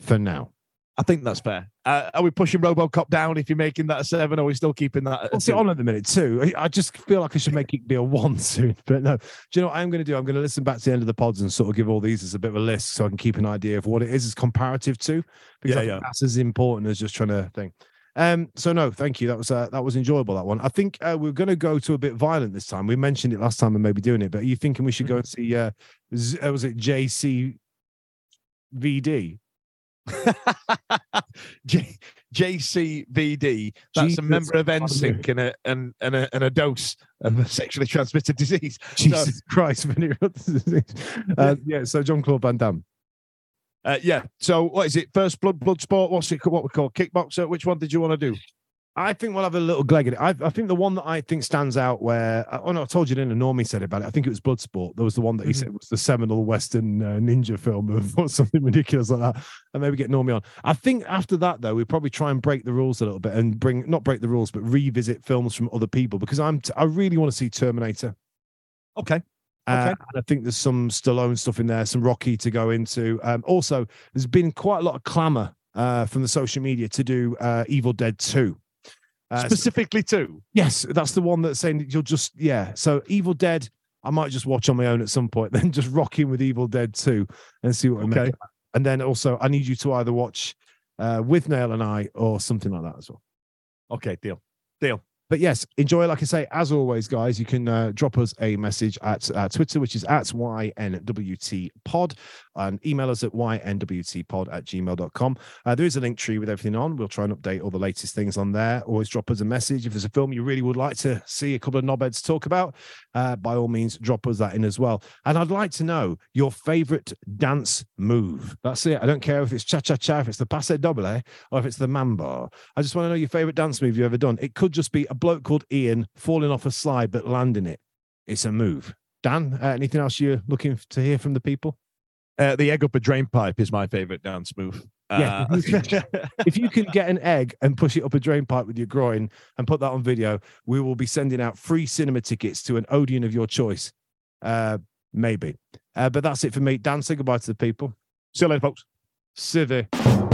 for now.
I think that's fair. Uh, are we pushing RoboCop down if you're making that a seven, or are we still keeping that? At a
What's it on at the minute too? I- I just feel like I should make it be a one soon, but no. Do you know what I'm going to do? I'm going to listen back to the end of the pods and sort of give all these as a bit of a list so I can keep an idea of what it is as comparative to, because
Yeah,
I think
yeah.
that's as important as just trying to think. Um, so no, thank you. That was uh, that was enjoyable. That one. I think uh, we're going to go to a bit violent this time. We mentioned it last time and maybe doing it, but are you thinking we should go and see? Uh, Z- uh, was it JC VD?
J- JCVD. That's
Jesus
a member of
Christ.
NSYNC and a and and a, and a dose of a sexually transmitted disease.
Jesus Christ! Vinny Rodgers. uh, yeah. So John Claude Van Damme.
Uh, yeah. So what is it? First blood, blood sport. What's it? What we call kickboxer? Which one did you want to do?
I think we'll have a little gleg at it. I, I think the one that I think stands out where, oh no, I told you, didn't? Normie said about it. I think it was Bloodsport. There was the one that he
Mhm.
said was the seminal Western uh, ninja film of or something ridiculous like that. And maybe get Normie on. I think after that, though, we probably try and break the rules a little bit and bring, not break the rules, but revisit films from other people because I'm, t- I really want to see Terminator.
Okay.
Uh,
Okay.
and I think there's some Stallone stuff in there, some Rocky to go into. Um, also, there's been quite a lot of clamor uh, from the social media to do uh, Evil Dead 2. Uh,
Specifically too.
Yes, that's the one that's saying you'll just yeah. So Evil Dead, I might just watch on my own at some point, then just rock in with Evil Dead 2 and see what
Okay.
make. And then also I need you to either watch uh with Nail and I or something like that as well.
Okay. Deal. Deal.
But yes, enjoy. Like I say, as always, guys, you can uh, drop us a message at uh, Twitter, which is at YNWT pod, and email us at YNWTpod at gmail.com. Uh, there is a link tree with everything on. We'll try and update all the latest things on there. Always drop us a message. If there's a film you really would like to see a couple of knobheads talk about, uh, by all means, drop us that in as well. And I'd like to know your favorite dance move. That's it. I don't care if it's cha cha cha, if it's the paso doble, or if it's the mambo. I just want to know your favorite dance move you've ever done. It could just be a bloke called Ian falling off a slide but landing it. It's a move. Dan, uh, anything else you're looking to hear from the people?
Uh, the egg up a drain pipe is my favorite dance move.
Yeah.
Uh,
if you can get an egg and push it up a drain pipe with your groin and put that on video, we will be sending out free cinema tickets to an Odeon of your choice. Uh, maybe. Uh, but that's it for me. Dan, say goodbye to the people.
See you later, folks.
Civvy.